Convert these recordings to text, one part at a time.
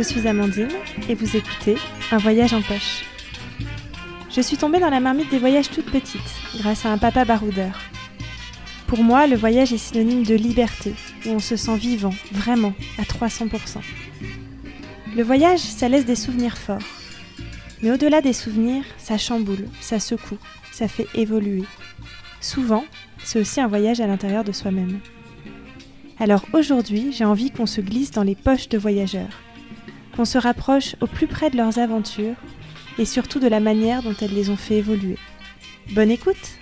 Je suis Amandine et vous écoutez Un voyage en poche. Je suis tombée dans la marmite des voyages toute petite grâce à un papa baroudeur. Pour moi, le voyage est synonyme de liberté, où on se sent vivant, vraiment, à 300%. Le voyage, ça laisse des souvenirs forts. Mais au-delà des souvenirs, ça chamboule, ça secoue, ça fait évoluer. Souvent, c'est aussi un voyage à l'intérieur de soi-même. Alors aujourd'hui, j'ai envie qu'on se glisse dans les poches de voyageurs, qu'on se rapproche au plus près de leurs aventures et surtout de la manière dont elles les ont fait évoluer. Bonne écoute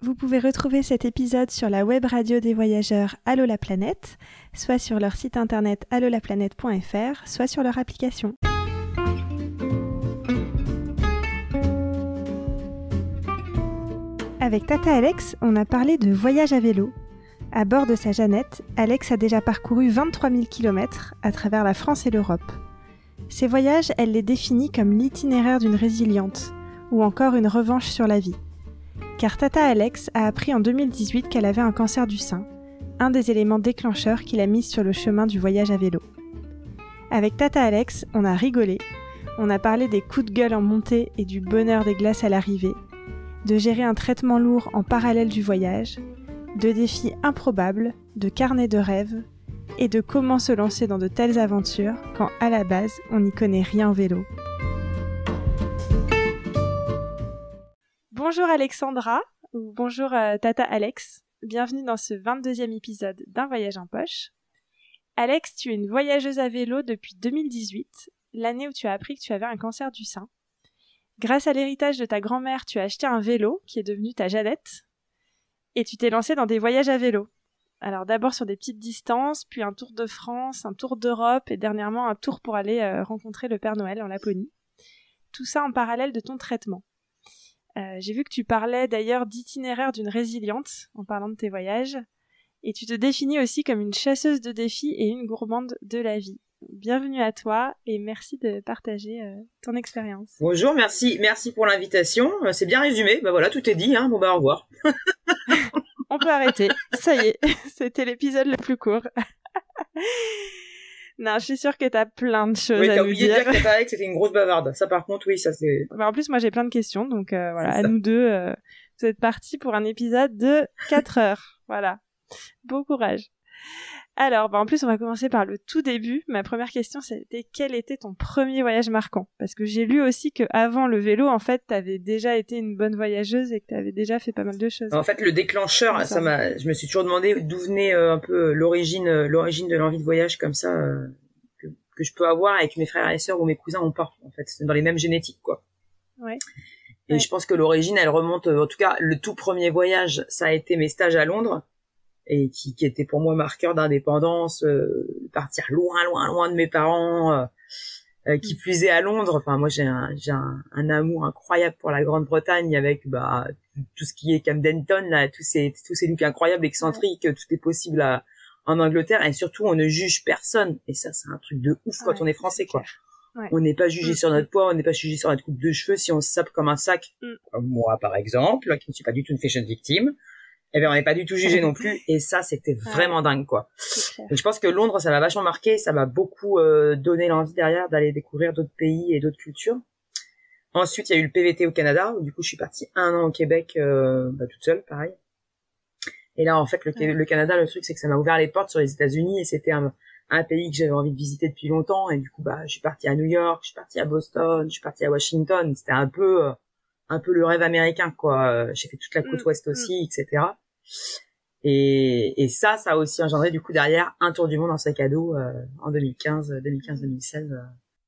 Vous pouvez retrouver cet épisode sur la web radio des voyageurs Allo la planète, soit sur leur site internet allolaplanète.fr, soit sur leur application. Avec Tata Alex, on a parlé de voyage à vélo. À bord de sa Jeannette, Alex a déjà parcouru 23 000 km à travers la France et l'Europe. Ces voyages, elle les définit comme l'itinéraire d'une résiliente, ou encore une revanche sur la vie. Car Tata Alex a appris en 2018 qu'elle avait un cancer du sein, un des éléments déclencheurs qui l'a mise sur le chemin du voyage à vélo. Avec Tata Alex, on a rigolé, on a parlé des coups de gueule en montée et du bonheur des glaces à l'arrivée, de gérer un traitement lourd en parallèle du voyage, de défis improbables, de carnets de rêves, et de comment se lancer dans de telles aventures quand à la base on n'y connaît rien en vélo. Bonjour Alexandra, ou bonjour euh, Tata Alex, bienvenue dans ce 22e épisode d'un voyage en poche. Alex, tu es une voyageuse à vélo depuis 2018, l'année où tu as appris que tu avais un cancer du sein. Grâce à l'héritage de ta grand-mère, tu as acheté un vélo qui est devenu ta Jeannette, et tu t'es lancé dans des voyages à vélo. Alors d'abord sur des petites distances, puis un tour de France, un tour d'Europe et dernièrement un tour pour aller euh, rencontrer le Père Noël en Laponie. Tout ça en parallèle de ton traitement. Euh, J'ai vu que tu parlais d'ailleurs d'itinéraire d'une résiliente en parlant de tes voyages, et tu te définis aussi comme une chasseuse de défis et une gourmande de la vie. Bienvenue à toi et merci de partager euh, ton expérience. Bonjour, merci, merci pour l'invitation. C'est bien résumé. Bah voilà, tout est dit. Hein. Bon bah au revoir. On peut arrêter. Ça y est, c'était l'épisode le plus court. non, je suis sûre que t'as plein de choses Oui, à t'as nous oublié de dire. dire que c'était une grosse bavarde. Ça par contre, oui, ça c'est. Bah, en plus, moi j'ai plein de questions, donc euh, voilà, à ça. nous deux, euh, vous êtes partis pour un épisode de 4 heures. Voilà. Bon courage. Alors, bah, en plus, on va commencer par le tout début. Ma première question, c'était quel était ton premier voyage marquant? Parce que j'ai lu aussi que avant le vélo, en fait, t'avais déjà été une bonne voyageuse et que t'avais déjà fait pas mal de choses. En fait, le déclencheur, Ça. ça m'a. Je me suis toujours demandé d'où venait euh, un peu euh, l'origine, euh, l'origine de l'envie de voyage comme ça euh, que, que je peux avoir avec mes frères et sœurs ou mes cousins ont pas. En fait, c'est dans les mêmes génétiques, quoi. Ouais. Et Ouais. je pense que l'origine, elle remonte. En tout cas, le tout premier voyage, ça a été mes stages à Londres et qui, qui était pour moi marqueur d'indépendance, euh, partir loin, loin, loin de mes parents. euh, euh, qui plus est à Londres. Enfin, moi, j'ai un, j'ai un, un amour incroyable pour la Grande-Bretagne avec bah tout ce qui est Camden Town, là, tous ces tous ces looks incroyables, excentriques, tout est possible à, en Angleterre. Et surtout, on ne juge personne. Et ça, c'est un truc de ouf quand Ouais, on est français, quoi. Ouais. On n'est pas jugé Mm, sur notre poids, on n'est pas jugé sur notre coupe de cheveux si on se sape comme un sac. Mm. Comme moi, par exemple, qui ne suis pas du tout une fashion victime. Eh bien, on n'est pas du tout jugé non plus. Et ça, c'était vraiment dingue, quoi. Donc, je pense que Londres, ça m'a vachement marqué, ça m'a beaucoup euh, donné l'envie derrière d'aller découvrir d'autres pays et d'autres cultures. Ensuite, il y a eu le PVT au Canada, où du coup, je suis partie un an au Québec, euh, bah, toute seule, pareil. Et là, en fait, le, Ouais. le Canada, le truc, c'est que ça m'a ouvert les portes sur les États-Unis, et c'était un, un pays que j'avais envie de visiter depuis longtemps. Et du coup, bah, je suis partie à New York, je suis partie à Boston, je suis partie à Washington. C'était un peu, euh, un peu le rêve américain, quoi. J'ai fait toute la côte Mm, ouest mm. aussi, etc. Et, et ça, ça a aussi engendré du coup derrière un tour du monde en sac à dos euh, en 2015, 2015-2016. euh.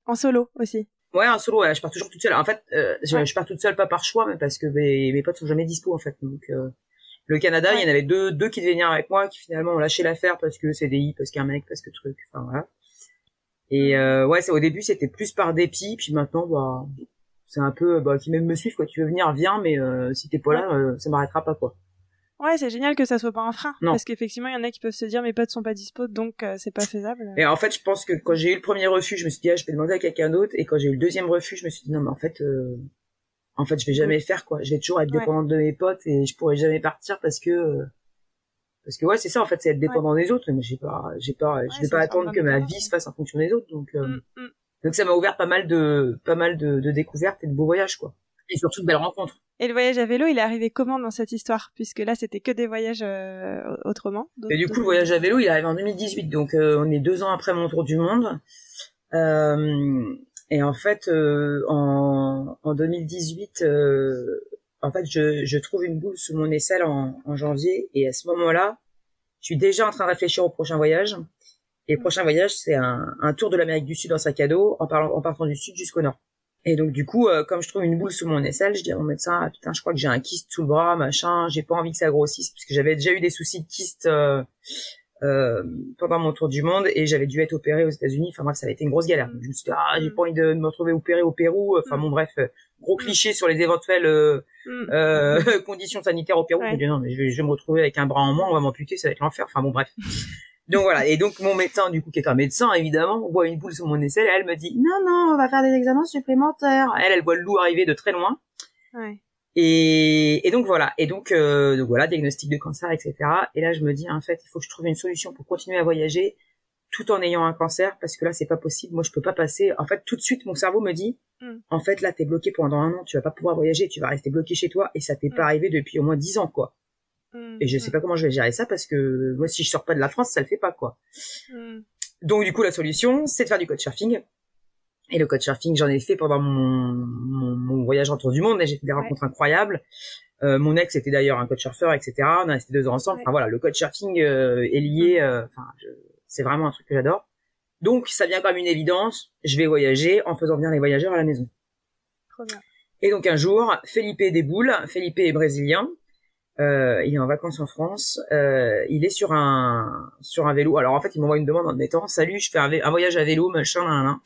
En solo aussi. Ouais, en solo, ouais, je pars toujours toute seule. En fait, euh, je, Ouais. je pars toute seule pas par choix, mais parce que mes, mes potes sont jamais dispo en fait. Donc euh, le Canada, Ouais. il y en avait deux, deux qui devaient venir avec moi, qui finalement ont lâché l'affaire parce que CDI, parce qu'un mec, parce que truc. Enfin voilà. Et euh, ouais, c'est au début c'était plus par dépit, puis maintenant bah c'est un peu bah qui même me suivent quoi. Tu veux venir, viens, mais euh, si t'es pas là, euh, ça m'arrêtera pas quoi. Ouais, c'est génial que ça soit pas un frein. Non. Parce qu'effectivement, il y en a qui peuvent se dire mes potes sont pas dispo, donc euh, c'est pas faisable. Et en fait, je pense que quand j'ai eu le premier refus, je me suis dit, ah, je vais demander à quelqu'un d'autre. Et quand j'ai eu le deuxième refus, je me suis dit, non, mais en fait, euh, en fait, je vais jamais faire, quoi. Je vais toujours être Ouais. dépendante de mes potes et je pourrai jamais partir parce que, euh, parce que ouais, c'est ça en fait, c'est être dépendant des autres. Mais j'ai pas, j'ai pas, je vais pas attendre que ma vie se fasse en fonction des autres. Donc, euh, mm, mm. donc ça m'a ouvert pas mal de, pas mal de, de découvertes et de beaux voyages quoi. Et surtout de belles rencontres. Et le voyage à vélo, il est arrivé comment dans cette histoire? Puisque là, c'était que des voyages euh, autrement. Et du coup, le voyage à vélo, il arrive en 2018, donc euh, on est deux ans après mon tour du monde. Euh, et en fait, euh, en, en 2018, en fait, je, je, trouve une boule sous mon aisselle en, en, janvier, et à ce moment-là, je suis déjà en train de réfléchir au prochain voyage. Et le prochain voyage, c'est un, un, tour de l'Amérique du Sud en sac à dos, en, parlant, en partant du sud jusqu'au nord. Et donc du coup, euh, comme je trouve une boule sous mon aisselle, je dis à mon médecin, ah, putain, je crois que j'ai un kyste sous le bras, machin, j'ai pas envie que ça grossisse, parce que j'avais déjà eu des soucis de kyste euh, euh, pendant mon tour du monde, et j'avais dû être opéré aux États-Unis. Enfin bref, ça avait été une grosse galère. Donc, je me suis dit, ah, j'ai pas envie de me retrouver opéré au Pérou. Enfin bon, bref, gros cliché sur les éventuelles mm. conditions sanitaires au Pérou. Je me dis, non, mais je vais, je vais me retrouver avec un bras en moins, on va m'amputer, ça va être l'enfer. Enfin bon, bref. Donc voilà. Et donc mon médecin, du coup, qui est un médecin, évidemment, voit une boule sur mon aisselle et elle me dit non, non, on va faire des examens supplémentaires. Elle, elle voit le loup arriver de très loin. Ouais. Et, et donc voilà. Et donc, euh, donc voilà, diagnostic de cancer, etc. Et là, je me dis en fait, il faut que je trouve une solution pour continuer à voyager tout en ayant un cancer parce que là, c'est pas possible. Moi, je peux pas passer. En fait, tout de suite, mon cerveau me dit mm. en fait, là, t'es bloqué pendant un an, tu vas pas pouvoir voyager, tu vas rester bloqué chez toi et ça t'est pas mm. arrivé depuis au moins dix ans, quoi. Et je sais mm. pas comment je vais gérer ça parce que moi, si je sors pas de la France, ça le fait pas, quoi. Mm. Donc, du coup, la solution, c'est de faire du couchsurfing. Et le couchsurfing, j'en ai fait pendant mon, mon, voyage en tour du monde et j'ai fait des rencontres incroyables. Euh, mon ex était d'ailleurs un coach-surfeur, etc. On a resté deux ans ensemble. Enfin voilà, le couchsurfing euh, est lié. Mm. Euh, enfin, c'est vraiment un truc que j'adore. Donc, ça vient comme une évidence. Je vais voyager en faisant venir les voyageurs à la maison. Trop bien. Et donc un jour, Felipe déboule. Felipe est brésilien euh, il est en vacances en France, euh, il est sur un sur un vélo. Alors en fait, il m'envoie une demande en me mettant "Salut, je fais un, voyage à vélo, machin, nan,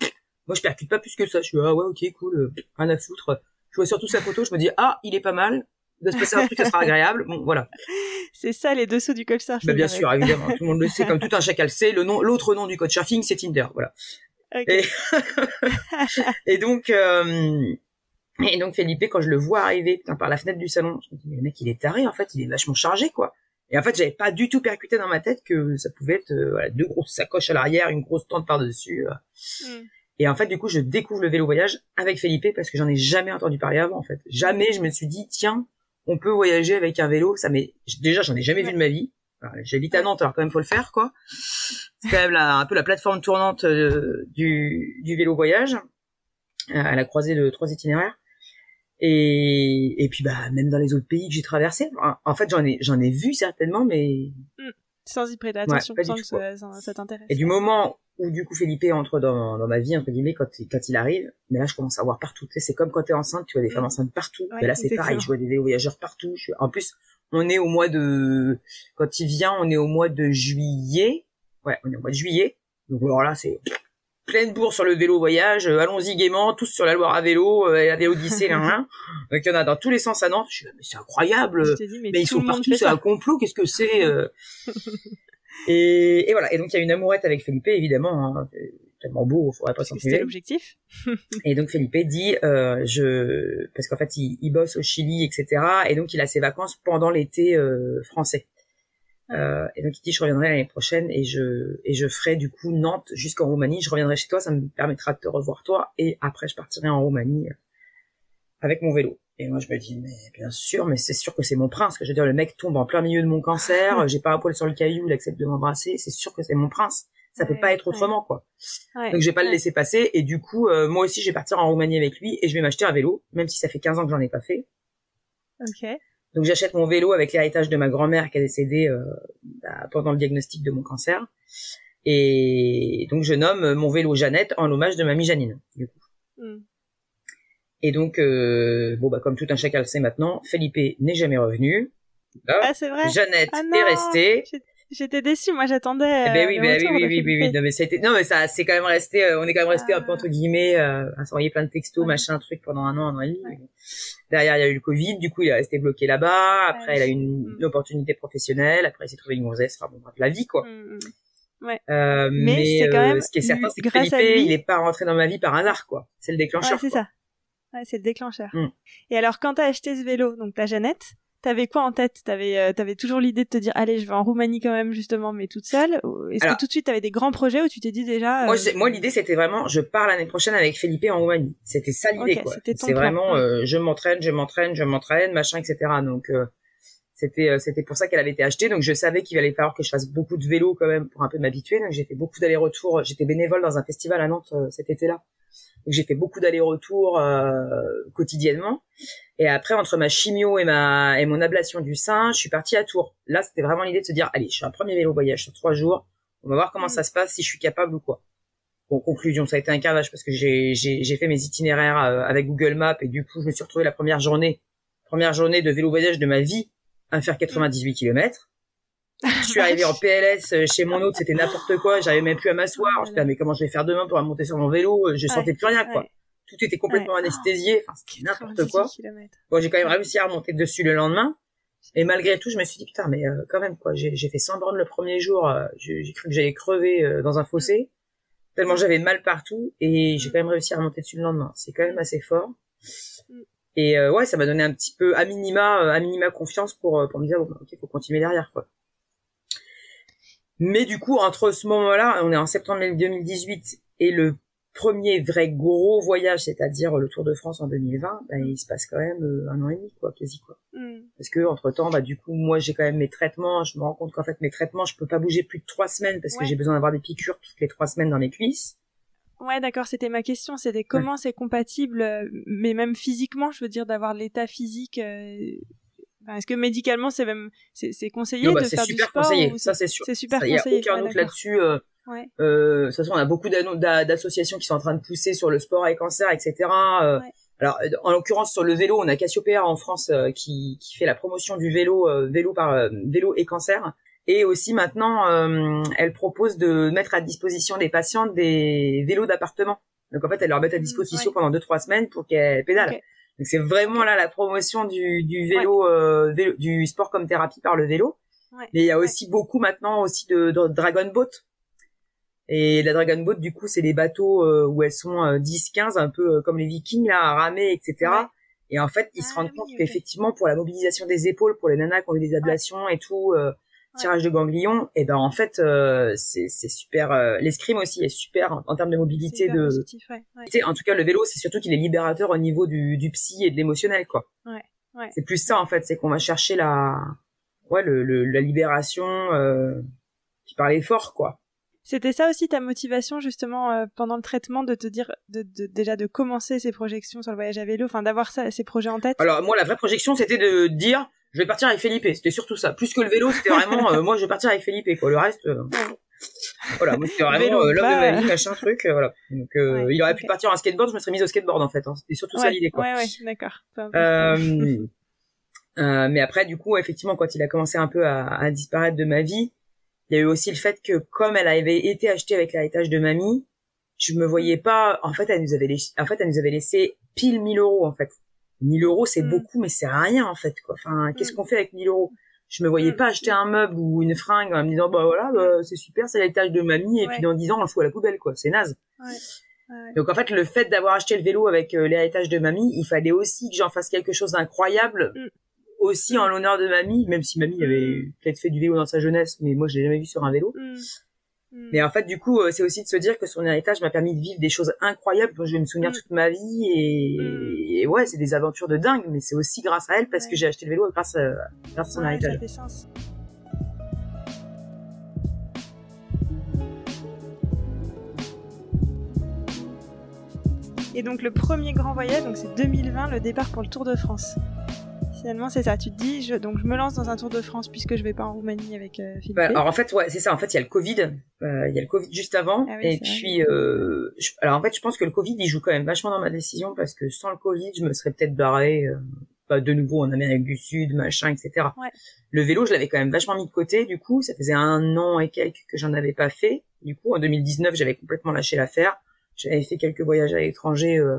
Moi, je percute pas plus que ça. Je suis ah ouais, ok, cool, euh, rien à foutre. Je vois surtout sa photo, je me dis ah, il est pas mal. De se passer un truc, ça sera agréable. Bon, voilà. C'est ça les dessous du couchsurfing. Bah, bien sûr, évidemment, tout le monde le sait, comme tout un chacal sait. Le nom, l'autre nom du couchsurfing, c'est Tinder, voilà. Et... et, donc, euh, et donc Felipe, quand je le vois arriver par la fenêtre du salon, je me dis mais le mec il est taré en fait, il est vachement chargé quoi. Et en fait j'avais pas du tout percuté dans ma tête que ça pouvait être euh, voilà, deux grosses sacoches à l'arrière, une grosse tente par dessus. Euh. Mm. Et en fait du coup je découvre le vélo voyage avec Felipe parce que j'en ai jamais entendu parler avant en fait. Jamais je me suis dit tiens on peut voyager avec un vélo. Ça mais déjà j'en ai jamais vu de ma vie. J'habite à Nantes alors quand même faut le faire quoi. C'est quand même un peu la plateforme tournante euh, du, du vélo voyage à la croisée de trois itinéraires. Et, et puis bah même dans les autres pays que j'ai traversés, en fait j'en ai j'en ai vu certainement, mais hmm. sans y prêter attention, sans que ça, ça t'intéresse. Et du moment où du coup Felipe entre dans, dans ma vie entre guillemets quand quand il arrive, mais là je commence à voir partout. c'est comme quand t'es enceinte, tu vois des femmes hmm. enceintes partout. mais là c'est pareil, je vois des voyageurs partout. Je... En plus on est au mois de quand il vient, on est au mois de juillet. Ouais, on est au mois de juillet. Donc alors là c'est pleine bourre sur le vélo voyage, euh, allons-y gaiement, tous sur la Loire à vélo, euh, la vélo lycée, là, Donc il y en a dans tous les sens à Nantes. Je suis, mais c'est incroyable. mais, ils sont partout, c'est un complot. Qu'est-ce que c'est euh et, et, voilà. Et donc il y a une amourette avec Felipe, évidemment. Hein, tellement beau, il faudrait pas s'en C'était l'objectif. et donc Felipe dit, euh, je, parce qu'en fait il, il, bosse au Chili, etc. Et donc il a ses vacances pendant l'été euh, français. Euh, et donc il dit je reviendrai l'année prochaine et je et je ferai du coup Nantes jusqu'en Roumanie. Je reviendrai chez toi, ça me permettra de te revoir toi et après je partirai en Roumanie euh, avec mon vélo. Et moi je me dis mais bien sûr, mais c'est sûr que c'est mon prince. Que je veux dire le mec tombe en plein milieu de mon cancer, j'ai pas un poil sur le caillou, il accepte de m'embrasser. C'est sûr que c'est mon prince. Ça peut pas être autrement quoi. donc je vais pas le laisser passer et du coup euh, moi aussi je vais partir en Roumanie avec lui et je vais m'acheter un vélo, même si ça fait 15 ans que j'en ai pas fait. Ok. Donc j'achète mon vélo avec l'héritage de ma grand-mère qui a décédé euh, bah, pendant le diagnostic de mon cancer. Et donc je nomme mon vélo Jeannette en hommage de mamie Janine, du coup. Hmm. Et donc, euh, bon bah comme tout un chacun le sait maintenant, Felipe n'est jamais revenu. ah c'est vrai? Jeannette ah est restée. J'étais déçue, moi j'attendais. Eh ben oui, ben oui, oui, oui, oui, oui, non mais ça a été, non mais ça, c'est quand même resté, euh, on est quand même resté un peu entre guillemets, euh, à s'envoyer plein de textos, machin, truc pendant un an, un an et demi. Derrière, il y a eu le Covid, du coup, il est resté bloqué là-bas. Après, il a eu une, mm. opportunité professionnelle. Après, il s'est trouvé une gonzesse. Enfin bon, bref, la vie, quoi. Mm, mm. Ouais. Euh, mais, mais c'est quand même ce qui est certain, c'est que Felipe, il est pas rentré dans ma vie par hasard, quoi. C'est le déclencheur. Ouais, c'est ça. Ouais, c'est le déclencheur. Et alors, quand t'as acheté ce vélo, donc ta Jeannette, T'avais quoi en tête? T'avais euh, avais toujours l'idée de te dire allez je vais en Roumanie quand même justement mais toute seule? Est-ce que tout de suite t'avais des grands projets ou tu t'es dit déjà Moi, moi l'idée c'était vraiment je pars l'année prochaine avec Felipe en Roumanie. C'était ça l'idée quoi. C'est vraiment je m'entraîne, je m'entraîne, je m'entraîne, machin etc. Donc c'était euh, c'était pour ça qu'elle avait été achetée. Donc je savais qu'il allait falloir que je fasse beaucoup de vélo quand même pour un peu m'habituer. Donc j'ai fait beaucoup d'allers-retours. J'étais bénévole dans un festival à Nantes euh, cet été-là. Donc j'ai fait beaucoup d'allers-retours euh, quotidiennement. Et après entre ma chimio et ma et mon ablation du sein, je suis partie à Tours. Là c'était vraiment l'idée de se dire allez, je fais un premier vélo voyage sur trois jours. On va voir comment ça se passe, si je suis capable ou quoi. Bon, conclusion, ça a été un carnage parce que j'ai j'ai fait mes itinéraires avec Google Maps et du coup je me suis retrouvée la première journée première journée de vélo voyage de ma vie à faire 98 km. Je suis arrivée en PLS euh, chez mon autre, c'était n'importe quoi, j'arrivais même plus à m'asseoir. Je me mais comment je vais faire demain pour monter sur mon vélo Je sentais plus rien, quoi. Tout était complètement anesthésié, enfin, c'était n'importe quoi. Bon, j'ai quand même réussi à remonter dessus le lendemain. Et malgré tout, je me suis dit, putain, mais euh, quand même, quoi, j'ai fait 100 bornes le premier jour, euh, j'ai cru que j'allais crever dans un fossé, tellement j'avais mal partout, et j'ai quand même réussi à remonter dessus le lendemain. C'est quand même assez fort. Mm. Et euh, ouais, ça m'a donné un petit peu à minima, euh, à minima confiance pour euh, pour me dire bon, ok, faut continuer derrière quoi. Mais du coup, entre ce moment-là, on est en septembre 2018 et le premier vrai gros voyage, c'est-à-dire le Tour de France en 2020, ben, il se passe quand même un an et demi, quoi, quasi quoi. Mm. Parce que entre temps, bah du coup, moi j'ai quand même mes traitements. Je me rends compte qu'en fait mes traitements, je peux pas bouger plus de trois semaines parce que j'ai besoin d'avoir des piqûres toutes les trois semaines dans les cuisses. Ouais, d'accord, c'était ma question. C'était comment c'est compatible, euh, mais même physiquement, je veux dire, d'avoir l'état physique. Euh... Est-ce que médicalement, c'est même c'est conseillé bah, de faire du sport conseillé. Ça, c'est sûr. C'est super conseillé. Il n'y a aucun doute là-dessus. Euh, ouais. euh, de toute façon, on a beaucoup d'associations qui sont en train de pousser sur le sport et cancer, etc. Euh, alors, en l'occurrence, sur le vélo, on a Cassiopeia en France euh, qui, qui fait la promotion du vélo, vélo par vélo et cancer. Et aussi maintenant, euh, elle propose de mettre à disposition des patientes des vélos d'appartement. Donc en fait, elle leur met à mmh, disposition pendant deux trois semaines pour qu'elles pédalent. Donc c'est vraiment là la promotion du, du vélo, euh, du sport comme thérapie par le vélo. Mais il y a aussi beaucoup maintenant aussi de, de, dragon boat. Et la dragon boat, du coup, c'est des bateaux euh, où elles sont 10-15, un peu comme les vikings là, à ramer, etc. Et en fait, ils se ah rendent compte qu'effectivement, pour la mobilisation des épaules, pour les nanas qui ont eu des ablations et tout, tirage de ganglions, et ben en fait euh, c'est super. Euh, l'escrime aussi est super en, termes de mobilité de. Positif, ouais, En tout cas, le vélo, c'est surtout qu'il est libérateur au niveau du, du psy et de l'émotionnel, quoi. Ouais, ouais. C'est plus ça en fait, c'est qu'on va chercher la, ouais, le, le la libération euh, qui parlait fort, quoi. C'était ça aussi ta motivation justement euh, pendant le traitement de te dire de, de, déjà de commencer ces projections sur le voyage à vélo, enfin d'avoir ça ces projets en tête? Alors moi la vraie projection c'était de dire je vais partir avec Felipe. C'était surtout ça. Plus que le vélo, c'était vraiment, euh, moi, je vais partir avec Felipe, quoi. Le reste, euh, voilà, moi, c'était vraiment euh, l'homme de ma vie, machin truc, voilà. Donc, il aurait pu partir en skateboard, je me serais mise au skateboard, en fait. Hein. C'était surtout ça l'idée, quoi. Ouais, ouais, d'accord. mais après, du coup, effectivement, quand il a commencé un peu à, à, disparaître de ma vie, il y a eu aussi le fait que, comme elle avait été achetée avec l'héritage de mamie, je me voyais pas, en fait, elle nous avait en fait, elle nous avait laissé pile 1000 euros, en fait. 1000 euros, c'est mm. beaucoup, mais c'est rien en fait. Quoi. Enfin, qu'est-ce mm. qu'on fait avec 1000 euros? Je me voyais mm. pas acheter un meuble ou une fringue en me disant bah voilà, bah, c'est super, c'est l'héritage de mamie, et puis dans 10 ans on le fout à la poubelle, quoi. C'est naze. Donc en fait, le fait d'avoir acheté le vélo avec euh, l'héritage de mamie, il fallait aussi que j'en fasse quelque chose d'incroyable, aussi en l'honneur de mamie, même si mamie avait peut-être fait du vélo dans sa jeunesse, mais moi je l'ai jamais vu sur un vélo. Mm. Mais en fait, du coup, euh, c'est aussi de se dire que son héritage m'a permis de vivre des choses incroyables dont je vais me souvenir mm. toute ma vie. Mm. Et, ouais, c'est des aventures de dingue, mais c'est aussi grâce à elle parce que j'ai acheté le vélo grâce à, grâce à son héritage. Ça fait sens. Et donc le premier grand voyage, donc c'est 2020, le départ pour le Tour de France finalement, c'est ça. Tu te dis, je, donc je me lance dans un Tour de France puisque je vais pas en Roumanie avec euh, Philippe. Bah, alors en fait, ouais, c'est ça. En fait, il y a le Covid. Euh, il y a le Covid juste avant. Ah et puis, euh, alors en fait, je pense que le Covid, il joue quand même vachement dans ma décision parce que sans le Covid, je me serais peut-être barré euh, bah, de nouveau en Amérique du Sud, machin, etc. Ouais. Le vélo, je l'avais quand même vachement mis de côté. Du coup, ça faisait un an et quelques que j'en avais pas fait. Du coup, en 2019, j'avais complètement lâché l'affaire. J'avais fait quelques voyages à l'étranger euh,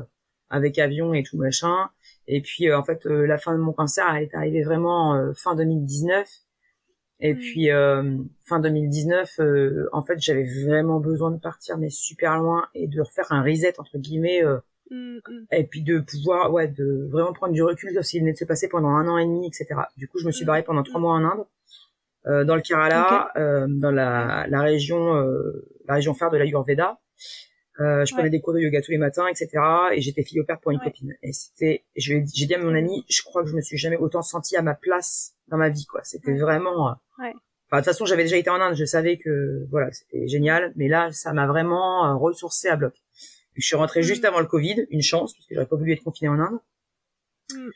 avec avion et tout machin. Et puis euh, en fait, euh, la fin de mon cancer, elle est arrivée vraiment euh, fin 2019. Et mm. puis fin 2019, en fait, j'avais vraiment besoin de partir, mais super loin, et de refaire un reset entre guillemets Mm, mm. Et puis de pouvoir, ouais, de vraiment prendre du recul sur ce qui venait de se passer pendant un an et demi, etc. Du coup, je me suis Mm. barrée pendant trois mois en Inde, euh, dans le Kerala, euh, dans la, la région, euh, la région phare de l'Ayurveda. Euh, je prenais Ouais. des cours de yoga tous les matins, etc. Et j'étais fille au père pour une Ouais. copine. Et c'était, j'ai dit à mon ami, je crois que je me suis jamais autant sentie à ma place dans ma vie, quoi. C'était Ouais. vraiment. euh. Enfin, de toute façon, j'avais déjà été en Inde, je savais que voilà, c'était génial. Mais là, ça m'a vraiment euh, ressourcée à bloc. Je suis rentrée juste Mm. avant le Covid, une chance parce que j'aurais pas voulu être confinée en Inde. Mm.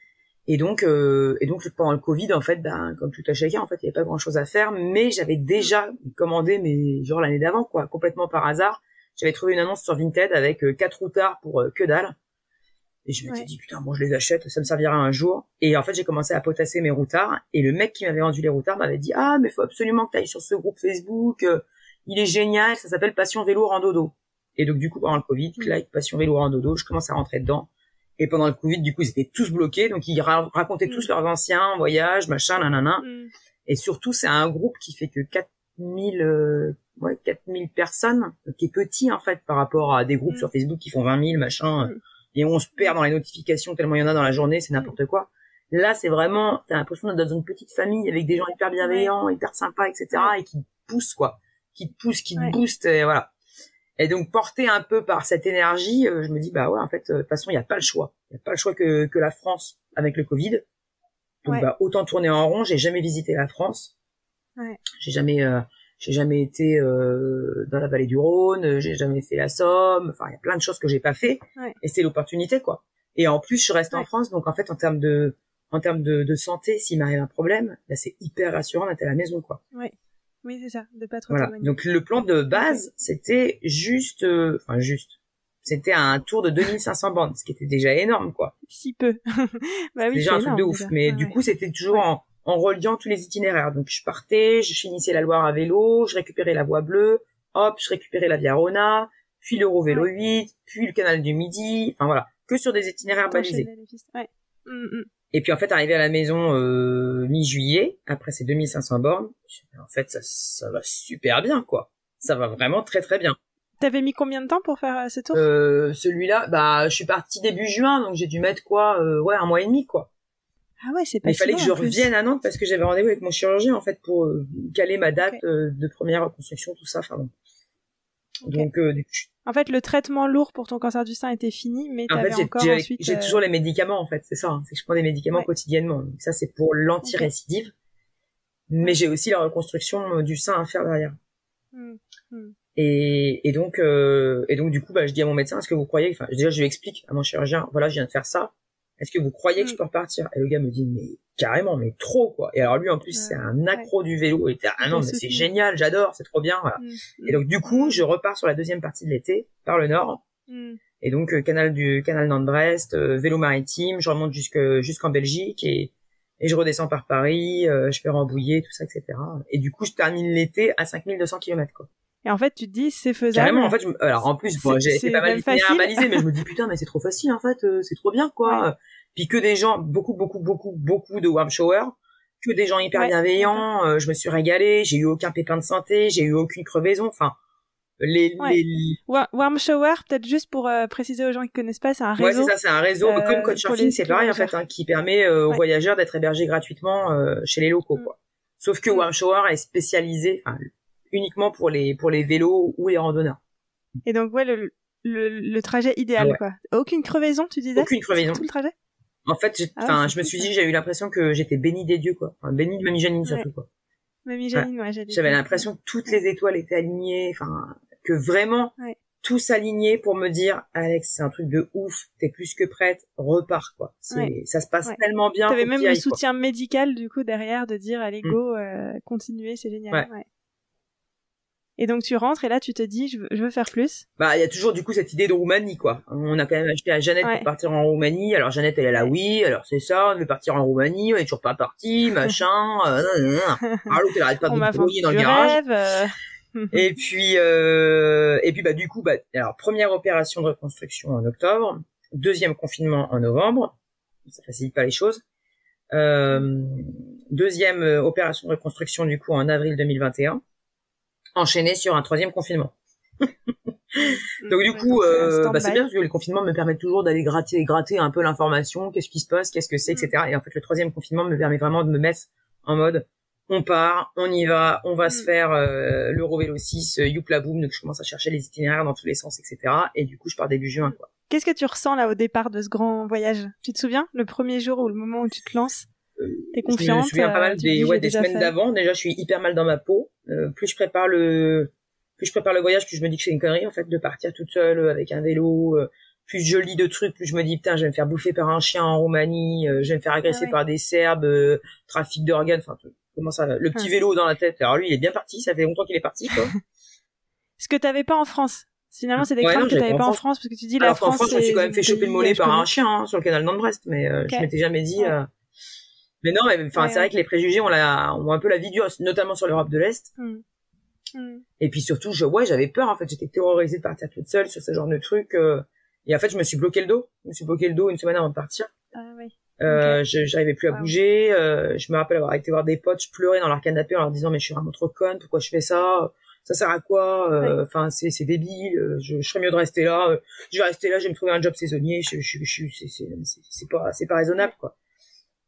Et donc, euh, et donc pendant le Covid, en fait, ben, comme tout à chacun, en fait, il n'y avait pas grand chose à faire, mais j'avais déjà commandé, mais genre l'année d'avant, quoi, complètement par hasard. J'avais trouvé une annonce sur Vinted avec euh, quatre routards pour euh, que dalle. Et je m'étais Ouais. dit, putain, bon, je les achète, ça me servira un jour. Et en fait, j'ai commencé à potasser mes routards. Et le mec qui m'avait vendu les routards m'avait dit, ah, mais faut absolument que tu ailles sur ce groupe Facebook. euh, il est génial, ça s'appelle Passion Vélo Randodo. Et donc, du coup, pendant le Covid, Mm. clac, Passion Vélo Randodo, je commence à rentrer dedans. Et pendant le Covid, du coup, ils étaient tous bloqués. Donc, ils ra- racontaient Mm. tous leurs anciens voyages, machin, nanana. Mm. Et surtout, c'est un groupe qui fait que 4000, euh, ouais, 4000 personnes, qui est petit, en fait, par rapport à des groupes Mm. sur Facebook qui font 20 000, machin. Mm. Et on se perd dans les notifications tellement il y en a dans la journée, c'est n'importe quoi. Là, c'est vraiment, t'as l'impression d'être dans une petite famille avec des gens hyper bienveillants, hyper sympas, etc., et qui te poussent, quoi. Qui te poussent, qui te boostent, et voilà. Et donc, porté un peu par cette énergie, euh, je me dis, bah ouais, en fait, euh, de toute façon, il n'y a pas le choix. Il n'y a pas le choix que, que la France avec le Covid. Donc, bah, autant tourner en rond. J'ai jamais visité la France. Ouais. J'ai jamais, euh, j'ai jamais été euh, dans la vallée du Rhône. J'ai jamais fait la Somme. Enfin, il y a plein de choses que j'ai pas fait. Ouais. Et c'est l'opportunité, quoi. Et en plus, je reste en Ouais. France, donc en fait, en termes de, en termes de, de santé, s'il m'arrive un problème, bah, c'est hyper rassurant d'être à la maison, quoi. Oui, c'est ça, de pas trop Voilà. Donc le plan de base, c'était juste, euh, enfin juste, c'était un tour de 2500 bandes, ce qui était déjà énorme, quoi. Si peu. bah oui, déjà un truc de ouf. déjà. Mais Ouais, du ouais. coup, c'était toujours Ouais. en, en reliant tous les itinéraires. Donc je partais, je finissais la Loire à vélo, je récupérais la voie bleue, hop, je récupérais la Via Rona, puis l'Eurovélo 8, puis le canal du Midi. Enfin voilà, que sur des itinéraires balisés. Ouais. Mm, mm. Et puis en fait, arrivé à la maison euh, mi-juillet, après ces 2500 bornes, en fait, ça, ça va super bien, quoi. Ça va vraiment très très bien. T'avais mis combien de temps pour faire euh, ce tour? Euh, celui-là, bah, je suis partie début juin, donc j'ai dû mettre quoi, euh, ouais, un mois et demi, quoi. Ah ouais, c'est pas il fallait que je revienne à Nantes parce que j'avais rendez-vous avec mon chirurgien en fait pour euh, caler ma date euh, de première reconstruction, tout ça. Enfin bon. Donc, euh, du coup, je- En fait, le traitement lourd pour ton cancer du sein était fini, mais en t'avais fait, encore ensuite. j'ai euh, toujours les médicaments en fait, c'est ça. hein, c'est que je prends des médicaments Ouais. quotidiennement. Donc ça, c'est pour l'anti-récidive. Mais j'ai aussi la reconstruction du sein à faire derrière. mm, mm. Et, et donc, euh, et donc du coup, bah, je dis à mon médecin, est-ce que vous croyez, enfin, déjà, je lui explique à mon chirurgien, voilà, je viens de faire ça. Est-ce que vous croyez que je Mm. peux repartir? Et le gars me dit, mais carrément, mais trop quoi. Et alors lui, en plus, c'est un accro du vélo. Et il était, ah non, mais c'est génial, j'adore, c'est trop bien. Voilà. Mm, Et donc du coup, je repars sur la deuxième partie de l'été par le nord. mm. Et donc euh, canal du canal Nantes-Brest, euh, vélo maritime, je remonte jusque jusqu'en Belgique et et je redescends par Paris, euh, je fais Rambouillet, tout ça, etc. Et du coup, je termine l'été à 5200 km quoi. Et en fait, tu te dis, c'est faisable. Carrément, en fait, je alors en plus, bon, C'est- j'ai été pas mal balisés, mais je me dis putain, mais c'est trop facile en fait, euh, c'est trop bien quoi. Puis que des gens, beaucoup, beaucoup, beaucoup, beaucoup de warm shower, que des gens hyper Ouais, bienveillants. euh, je me suis régalée, j'ai eu aucun pépin de santé, j'ai eu aucune crevaison. Enfin, les, Ouais. les, Wa- Warm Shower, peut-être juste pour euh, préciser aux gens qui connaissent pas, c'est un Ouais, réseau. c'est ça, c'est un réseau euh, comme Couchsurfing, c'est pareil en fait, hein, qui permet euh, aux Ouais. voyageurs d'être hébergés gratuitement euh, chez les locaux, Mm. quoi. Sauf que Mm. Warm Shower est spécialisé, enfin, uniquement pour les pour les vélos ou les randonneurs. Et donc, ouais, le, le, le trajet idéal, Ouais. quoi. Aucune crevaison, tu disais? Aucune crevaison. Tout le trajet? En fait, Ah, enfin, je me suis dit, j'ai eu l'impression que j'étais béni des dieux, quoi. Enfin, béni de Mamie Janine surtout, quoi. Mamie Janine, ouais, J'avais l'impression que toutes les étoiles étaient alignées, enfin, que vraiment Ouais. tout s'alignait pour me dire, Alex, c'est un truc de ouf, t'es plus que prête, repars, quoi. Ouais. ça se passe Ouais. tellement bien. T'avais même le quoi. soutien médical, du coup, derrière, de dire, allez, Mm. go, euh, continuez, c'est génial. Ouais. Et donc, tu rentres, et là, tu te dis, je veux, je veux faire plus. Bah, il y a toujours du coup cette idée de Roumanie, quoi. On a quand même acheté à Jeannette Ouais. pour partir en Roumanie. Alors Jeannette, elle est là, oui. Alors c'est ça, on veut partir en Roumanie. On est toujours pas parti, machin. Euh. Alors l'autre, elle arrête pas de brouiller dans le garage. rêve. euh, Et puis, euh, et puis bah du coup, bah alors première opération de reconstruction en octobre, deuxième confinement en novembre. Ça facilite pas les choses. Euh, deuxième euh, opération de reconstruction du coup en avril 2021, enchaînée sur un troisième confinement. Donc du coup, euh, bah, c'est bien parce que les confinements me permettent toujours d'aller gratter, gratter un peu l'information, qu'est-ce qui se passe, qu'est-ce que c'est, etc. Et en fait, le troisième confinement me permet vraiment de me mettre en mode, on part, on y va, on va se faire euh, l'Eurovélo 6, euh, youpla boom, donc je commence à chercher les itinéraires dans tous les sens, etc. Et du coup, je pars début juin, quoi. Qu'est-ce que tu ressens là au départ de ce grand voyage? Tu te souviens? Le premier jour ou le moment où tu te lances? T'es confiante Je me souviens pas mal des, ouais, des semaines d'avant. Déjà, je suis hyper mal dans ma peau. plus je prépare le plus je prépare le voyage, plus je me dis que c'est une connerie en fait de partir toute seule euh, avec un vélo. Euh, plus je lis de trucs, plus je me dis putain, je vais me faire bouffer par un chien en Roumanie, euh, je vais me faire agresser ah par des Serbes, trafic d'organes, enfin comment ça, le petit ah. vélo dans la tête. Alors lui, il est bien parti, ça fait longtemps qu'il est parti quoi. Ce que t'avais pas en France. Finalement, c'est des ouais, que t'avais pas en France parce que tu dis la France. En France, je me suis quand même fait choper le mollet par un chien hein, sur le canal Nantes-Brest, mais je m'étais jamais dit. Mais non, mais enfin, c'est vrai que les préjugés, on, la, on un peu la vie dure, notamment sur l'Europe de l'Est. Hmm. Mm. Et puis surtout, je, ouais, j'avais peur en fait, j'étais terrorisée de partir toute seule sur ce genre de truc. Euh, et en fait, je me suis bloqué le dos. Je me suis bloqué le dos une semaine avant de partir. Ah oui. Euh, j'arrivais plus à bouger. Euh, je me rappelle avoir été voir des potes, je pleurais dans leur canapé en leur disant mais je suis vraiment trop conne, pourquoi je fais ça? Ça sert à quoi? Euh, Enfin, c'est c'est débile. Euh, je, je serais mieux de rester là. Je vais rester là, je vais me trouver un job saisonnier. Je, je, je, c'est c'est pas c'est pas raisonnable quoi.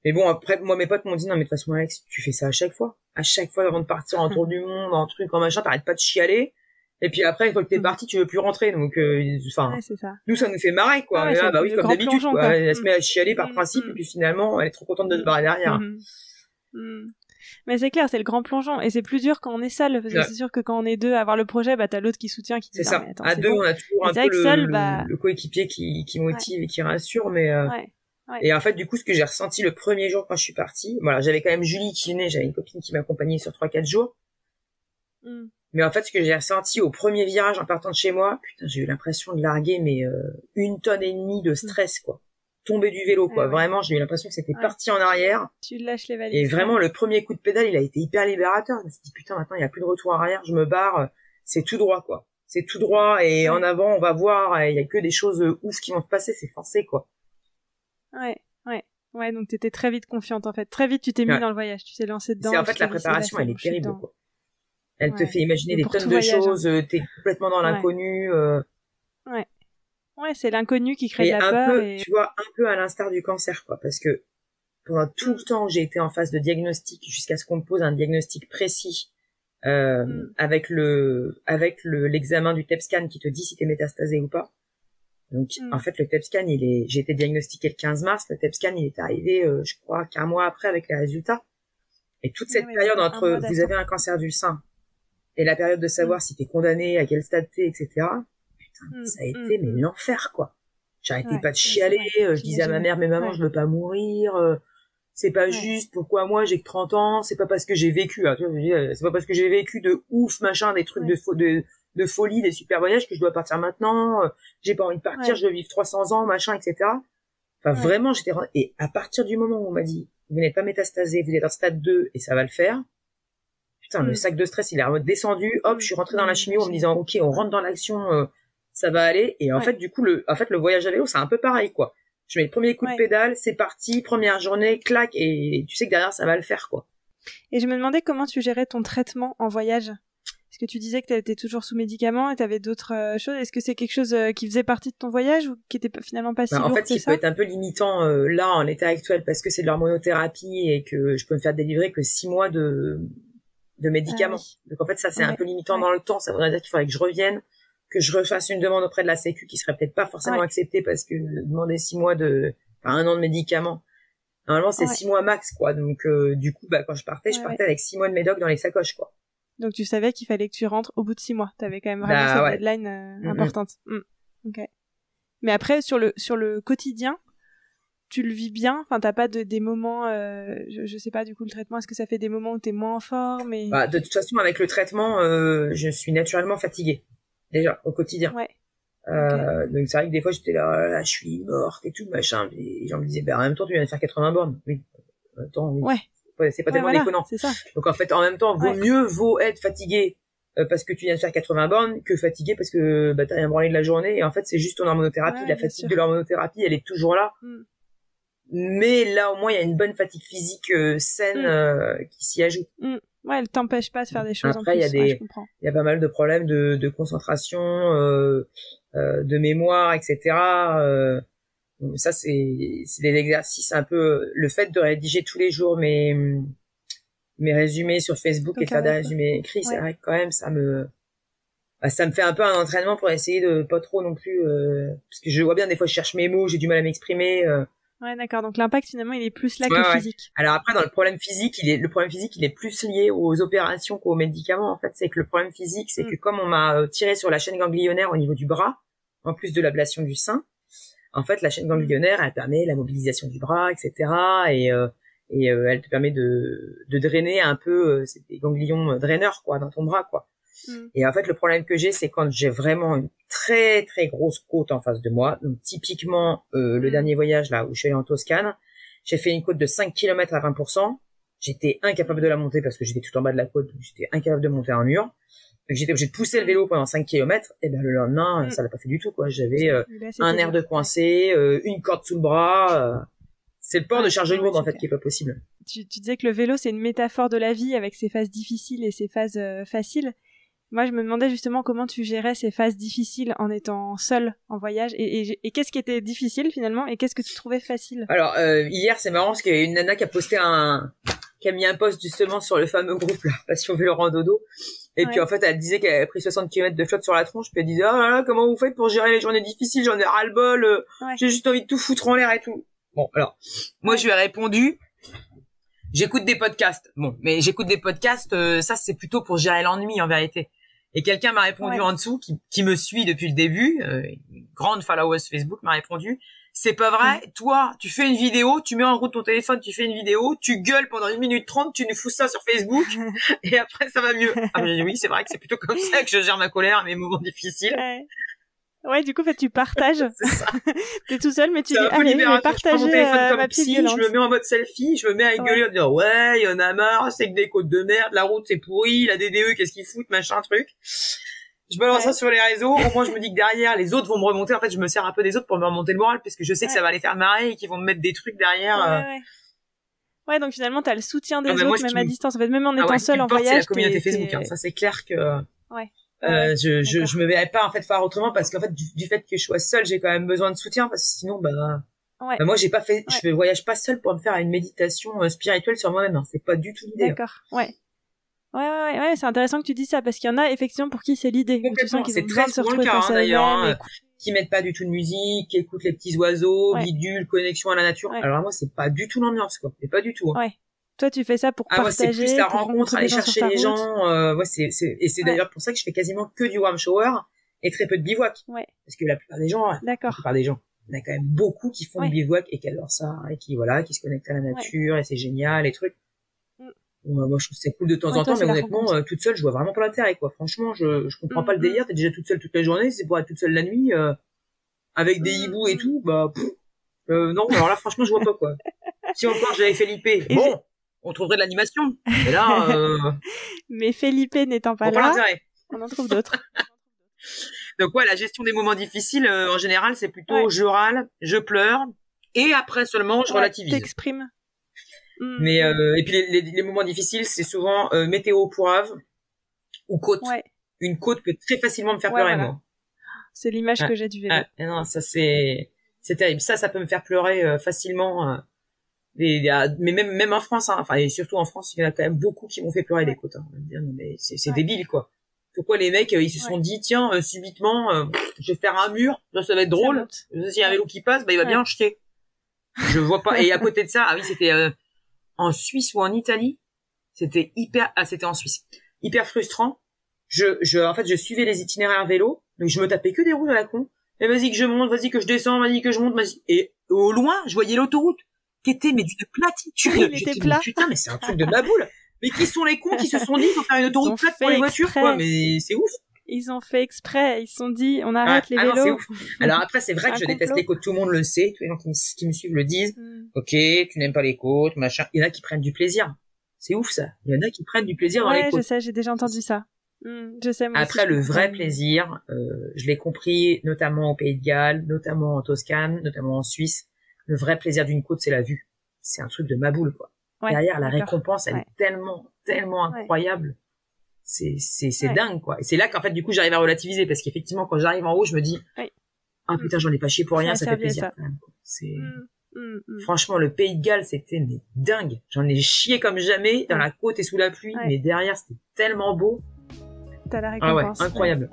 Mais bon, après, moi, mes potes m'ont dit, non, mais de toute façon, Alex, tu fais ça à chaque fois. À chaque fois, avant de partir en tour du monde, en truc, en machin, t'arrêtes pas de chialer. Et puis après, une fois que t'es mm. parti, tu veux plus rentrer. Donc, euh, enfin, ça. nous, ça nous fait marrer, quoi. Ah, bah oui, comme d'habitude, quoi. Elle se met à chialer par mm, principe, mm. et puis finalement, elle est trop contente de se barrer derrière. Mais c'est clair, c'est le grand plongeon. Et c'est plus dur quand on est seul, parce que c'est sûr que quand on est deux, avoir le projet, bah, t'as l'autre qui soutient, qui C'est ça. à deux, on a toujours un peu le, seul, bah... le, coéquipier qui, qui motive et qui rassure, mais, euh, et en fait, du coup, ce que j'ai ressenti le premier jour quand je suis partie, voilà, j'avais quand même Julie qui venait, j'avais une copine qui m'accompagnait sur trois quatre jours. Mm. Mais en fait, ce que j'ai ressenti au premier virage en partant de chez moi, putain, j'ai eu l'impression de larguer mais euh, une tonne et demie de stress, quoi. Tomber du vélo, quoi. Vraiment, j'ai eu l'impression que c'était parti en arrière. Tu lâches les valises. Et vraiment, le premier coup de pédale, il a été hyper libérateur. Je me suis dit, putain, maintenant, il n'y a plus de retour arrière, je me barre, c'est tout droit, quoi. C'est tout droit et en avant, on va voir, il y a que des choses ouf qui vont se passer, c'est forcé, quoi. Ouais, ouais. Ouais, donc t'étais très vite confiante en fait. Très vite, tu t'es mis dans le voyage, tu t'es lancé dedans. C'est en fait la préparation, elle est terrible quoi. Elle te fait imaginer des tonnes de choses, hein. t'es complètement dans l'inconnu. Euh... Ouais. Ouais, c'est l'inconnu qui crée de la peur. et... Tu vois, un peu à l'instar du cancer quoi, parce que pendant tout le temps, j'ai été en phase de diagnostic jusqu'à ce qu'on me pose un diagnostic précis. Euh, mm. avec le avec le l'examen du TEP scan qui te dit si t'es métastasé ou pas. Donc mm. en fait le TEP scan il est j'ai été diagnostiqué le 15 mars, le TEP scan il est arrivé euh, je crois qu'un mois après avec les résultats. Et toute cette période entre vous avez un cancer du sein et la période de savoir mm. si t'es condamné, à quel stade t'es, etc. Putain, mm. ça a été mais l'enfer quoi. J'arrêtais pas de chialer, euh, je disais à ma mère mais maman je veux pas mourir. Euh, c'est pas juste pourquoi moi j'ai que 30 ans c'est pas parce que j'ai vécu hein, c'est pas parce que j'ai vécu de ouf machin des trucs de de de folie, des super voyages que je dois partir maintenant. Euh, j'ai pas envie de partir, je veux vivre 300 ans, machin, etc. Enfin, vraiment, j'étais... Et à partir du moment où on m'a dit, vous n'êtes pas métastasé, vous êtes en stade 2 et ça va le faire, putain, le mm. sac de stress, il est descendu. Hop, je suis rentrée dans la chimio en me disant, OK, on rentre dans l'action, euh, ça va aller. Et en fait, du coup, le, en fait, le voyage à vélo, c'est un peu pareil, quoi. Je mets le premier coup de pédale, c'est parti, première journée, clac, et tu sais que derrière, ça va le faire, quoi. Et je me demandais comment tu gérais ton traitement en voyage? Que tu disais que tu étais toujours sous médicaments et tu avais d'autres euh, choses Est-ce que c'est quelque chose euh, qui faisait partie de ton voyage ou qui était finalement pas si bah, En fait, il peut être un peu limitant euh, là en l'état actuel parce que c'est de l'hormonothérapie et que je peux me faire délivrer que six mois de de médicaments. Ah Donc en fait, ça c'est un peu limitant dans le temps. Ça voudrait dire qu'il faudrait que je revienne, que je refasse une demande auprès de la Sécu qui serait peut-être pas forcément acceptée parce que demander six mois de, enfin un an de médicaments. Normalement, c'est six mois max, quoi. Donc, du coup, bah, quand je partais, je partais avec six mois de médoc dans les sacoches, quoi. Donc tu savais qu'il fallait que tu rentres au bout de six mois. Tu avais quand même vraiment bah, cette deadline euh, importante. Mm. Ok. Mais après sur le sur le quotidien, tu le vis bien? Enfin t'as pas de des moments. Euh, je, je sais pas du coup le traitement. Est-ce que ça fait des moments où t'es moins fort? Mais bah, de toute façon avec le traitement, euh, je suis naturellement fatiguée déjà au quotidien. Ouais. Donc c'est vrai que des fois j'étais là, là, je suis morte et tout machin. Et les gens me disaient, bah, en même temps tu viens de faire 80 bornes. Oui. En temps, oui. Ouais c'est pas tellement déconnant. Ça. Donc en fait, en même temps, vaut mieux vaut être fatigué euh, parce que tu viens de faire 80 bornes que fatigué parce que bah, t'as rien branlé de la journée. Et en fait, c'est juste ton hormonothérapie. la fatigue de l'hormonothérapie, elle est toujours là. Mm. Mais là, au moins, il y a une bonne fatigue physique euh, saine mm. euh, qui s'y ajoute. Mm. Ouais, elle t'empêche pas de faire des choses Après, en il y a des-. Il y a pas mal de problèmes de, de concentration, de mémoire, etc. Euh, ça, c'est c'est des exercices un peu... Le fait de rédiger tous les jours mes, mes résumés sur Facebook Donc, et de faire des résumés écrits, c'est vrai que quand même, ça me... bah, ça me fait un peu un entraînement pour essayer de pas trop non plus... euh, parce que je vois bien, des fois, je cherche mes mots, j'ai du mal à m'exprimer. euh, Ouais, d'accord. Donc l'impact finalement, il est plus là Ouais, que ouais. physique. Alors après, dans le problème physique, il est le problème physique, il est plus lié aux opérations qu'aux médicaments. En fait, c'est que le problème physique, c'est Mm. que comme on m'a euh, tiré sur la chaîne ganglionnaire au niveau du bras, en plus de l'ablation du sein, en fait, la chaîne ganglionnaire, elle permet la mobilisation du bras, etc. Et euh, et euh, elle te permet de de drainer un peu, euh, c'est des ganglions euh, draineurs quoi dans ton bras quoi. Mm. Et en fait, le problème que j'ai, c'est quand j'ai vraiment une très très grosse côte en face de moi. Donc typiquement, euh, le Mm. dernier voyage là où je suis allée en Toscane, j'ai fait une côte de 5 km à 20%. J'étais incapable de la monter parce que j'étais tout en bas de la côte, donc j'étais incapable de monter un mur. J'étais obligé de pousser le vélo pendant 5 km. Et ben le lendemain, Mm. ça l'a pas fait du tout quoi. J'avais euh, un air de coincé, euh, une corde sous le bras. euh. C'est le port de Ouais, charge ouais, lourde en fait clair. qui est pas possible. tu, tu disais que le vélo c'est une métaphore de la vie avec ses phases difficiles et ses phases faciles. Moi, je me demandais justement comment tu gérais ces phases difficiles en étant seule en voyage et, et, et qu'est-ce qui était difficile finalement et qu'est-ce que tu trouvais facile? Alors hier c'est marrant parce qu'il y a une nana qui a posté un qui a mis un post justement sur le fameux groupe là, Passion Vélo Randodo. Et puis en fait elle disait qu'elle avait pris 60 km de flotte sur la tronche, puis elle disait oh là là comment vous faites pour gérer les journées difficiles, j'en ai ras le bol, euh, Ouais. j'ai juste envie de tout foutre en l'air et tout. Bon alors moi je lui ai répondu j'écoute des podcasts. Bon mais j'écoute des podcasts, euh, ça c'est plutôt pour gérer l'ennui en vérité. Et quelqu'un m'a répondu Ouais. en dessous qui, qui me suit depuis le début, euh, une grande follower Facebook m'a répondu c'est pas vrai. Toi, tu fais une vidéo, tu mets en route ton téléphone, tu fais une vidéo, tu gueules pendant une minute trente, tu nous fous ça sur Facebook, et après ça va mieux. Ah mais oui, c'est vrai que c'est plutôt comme ça que je gère ma colère et mes moments difficiles. Ouais. Ouais, du coup, en fait, tu partages. C'est ça. T'es tout seul, mais tu dis, allez, je vais libérateur. Je prends mon partager téléphone euh, comme ma psy, je me mets en mode selfie, je me mets à gueuler, à dire ouais, il y en a marre, c'est que des côtes de merde, la route c'est pourri, la DDE qu'est-ce qu'ils foutent, machin truc. Je balance Ouais. ça sur les réseaux, au moins je me dis que derrière les autres vont me remonter, en fait je me sers un peu des autres pour me remonter le moral, parce que je sais que Ouais. ça va les faire marrer et qu'ils vont me mettre des trucs derrière. Ouais, euh, ouais. Ouais, donc finalement, t'as le soutien des Ah, bah, autres, même à me- distance. En fait, même en Ah étant qui seul en porte, c'est voyage, la communauté Facebook. hein. Ça c'est clair que Ouais. euh, Ouais. je, je D'accord. je me verrais pas en fait faire autrement parce qu'en fait du, du fait que je sois seule, j'ai quand même besoin de soutien parce que sinon bah, Ouais. bah, moi j'ai pas fait, je voyage pas seule pour me faire une méditation euh, spirituelle sur moi-même. hein. C'est pas du tout l'idée. hein. D'accord. Ouais, ouais, ouais, ouais, c'est intéressant que tu dis ça parce qu'il y en a effectivement pour qui c'est l'idée. c'est très souvent le cas, hein, d'ailleurs, et cou- Qui mettent pas du tout de musique, qui écoutent les petits oiseaux, Ouais. bidule, connexion à la nature. Ouais. Alors moi c'est pas du tout l'ambiance quoi. C'est pas du tout. hein. Ouais. Toi, tu fais ça pour Ah moi c'est partager, plus la rencontre, aller gens chercher les gens. Euh, ouais, c'est c'est et c'est Ouais. d'ailleurs pour ça que je fais quasiment que du warm shower et très peu de bivouac. Ouais. Parce que la plupart des gens, la plupart des gens, il y en a quand même beaucoup qui font Ouais. du bivouac et qui adorent ça et qui voilà, qui se connectent à la nature et c'est génial les trucs. Ouais, moi je trouve que c'est cool de temps Ouais, en temps, mais honnêtement, euh, toute seule, je vois vraiment pas l'intérêt quoi. Franchement, je je comprends Mm, pas le mm. délire. T'es déjà toute seule toute la journée, c'est pour être toute seule la nuit euh, avec des Mm, hiboux et tout, bah pff, euh, non. Alors là, franchement, je vois pas quoi. Si encore j'avais Felipe, Et bon, on trouverait de l'animation. Mais là, euh, Mais Felipe n'étant pas pas là, l'intérêt. on en trouve d'autres. Donc ouais, la gestion des moments difficiles, euh, en général, c'est plutôt Ouais. je râle, je pleure, et après seulement je Ouais, relativise. T'exprimes. Mm. Mais euh, et puis les, les- les moments difficiles, c'est souvent euh, météo pourrave ou côte. Ouais. Une côte peut très facilement me faire Ouais, pleurer voilà. moi. C'est l'image Ouais. que j'ai du vélo. Ah, et non, ça c'est c'est terrible. Ça, ça peut me faire pleurer euh, facilement. euh, des- des- ah, mais même même en France, hein, enfin et surtout en France, il y en a quand même beaucoup qui m'ont fait pleurer des côtes. Hein. Mais c'est c'est Ouais. débile quoi. Pourquoi les mecs euh, ils se sont dit tiens euh, subitement euh, je vais faire un mur, ça, ça va être drôle. S'il y a un vélo qui passe, bah il va Ouais. bien chier. Je vois pas. Et à côté de ça, ah oui c'était euh, en Suisse ou en Italie, c'était hyper ah c'était en Suisse, hyper frustrant. Je je en fait je suivais les itinéraires vélo, donc je me tapais que des routes à la con. Et vas-y que je monte, vas-y que je descends, vas-y que je monte, vas-y. Et au loin, je voyais l'autoroute qui était mais d'une platitude. Oui, il était. Putain, mais c'est un truc de ma boule. Mais qui sont les cons qui se sont dit faut faire une autoroute plate pour les voitures quoi Mais c'est ouf. Ils ont fait exprès. Ils se sont dit, on arrête Ah, les ah non, vélos. ouf. Alors après, c'est vrai que je déteste les côtes, tout le monde le sait, tous les gens qui me, qui me suivent le disent. Mm. Ok, tu n'aimes pas les côtes, machin. Il y en a qui prennent du plaisir. C'est ouf ça. Il y en a qui prennent du plaisir dans les Ouais, je côtes. sais, j'ai déjà entendu ça. Mm, Je sais. Moi Après, le vrai comprends. plaisir, euh, je l'ai compris notamment au Pays de Galles, notamment en Toscane, notamment en Suisse. Le vrai plaisir d'une côte, c'est la vue. C'est un truc de ma boule, quoi. Ouais, Derrière, la récompense, elle Ouais. est tellement tellement incroyable. C'est c'est c'est dingue quoi. Et c'est là qu'en fait du coup j'arrive à relativiser parce qu'effectivement quand j'arrive en haut je me dis ah putain j'en ai pas chié pour rien ça, fait plaisir. C'est mmh, mmh. franchement le Pays de Galles c'était mais dingue. J'en ai chié comme jamais dans la côte et sous la pluie mais derrière c'était tellement beau. T'as la récompense. Ah ouais incroyable.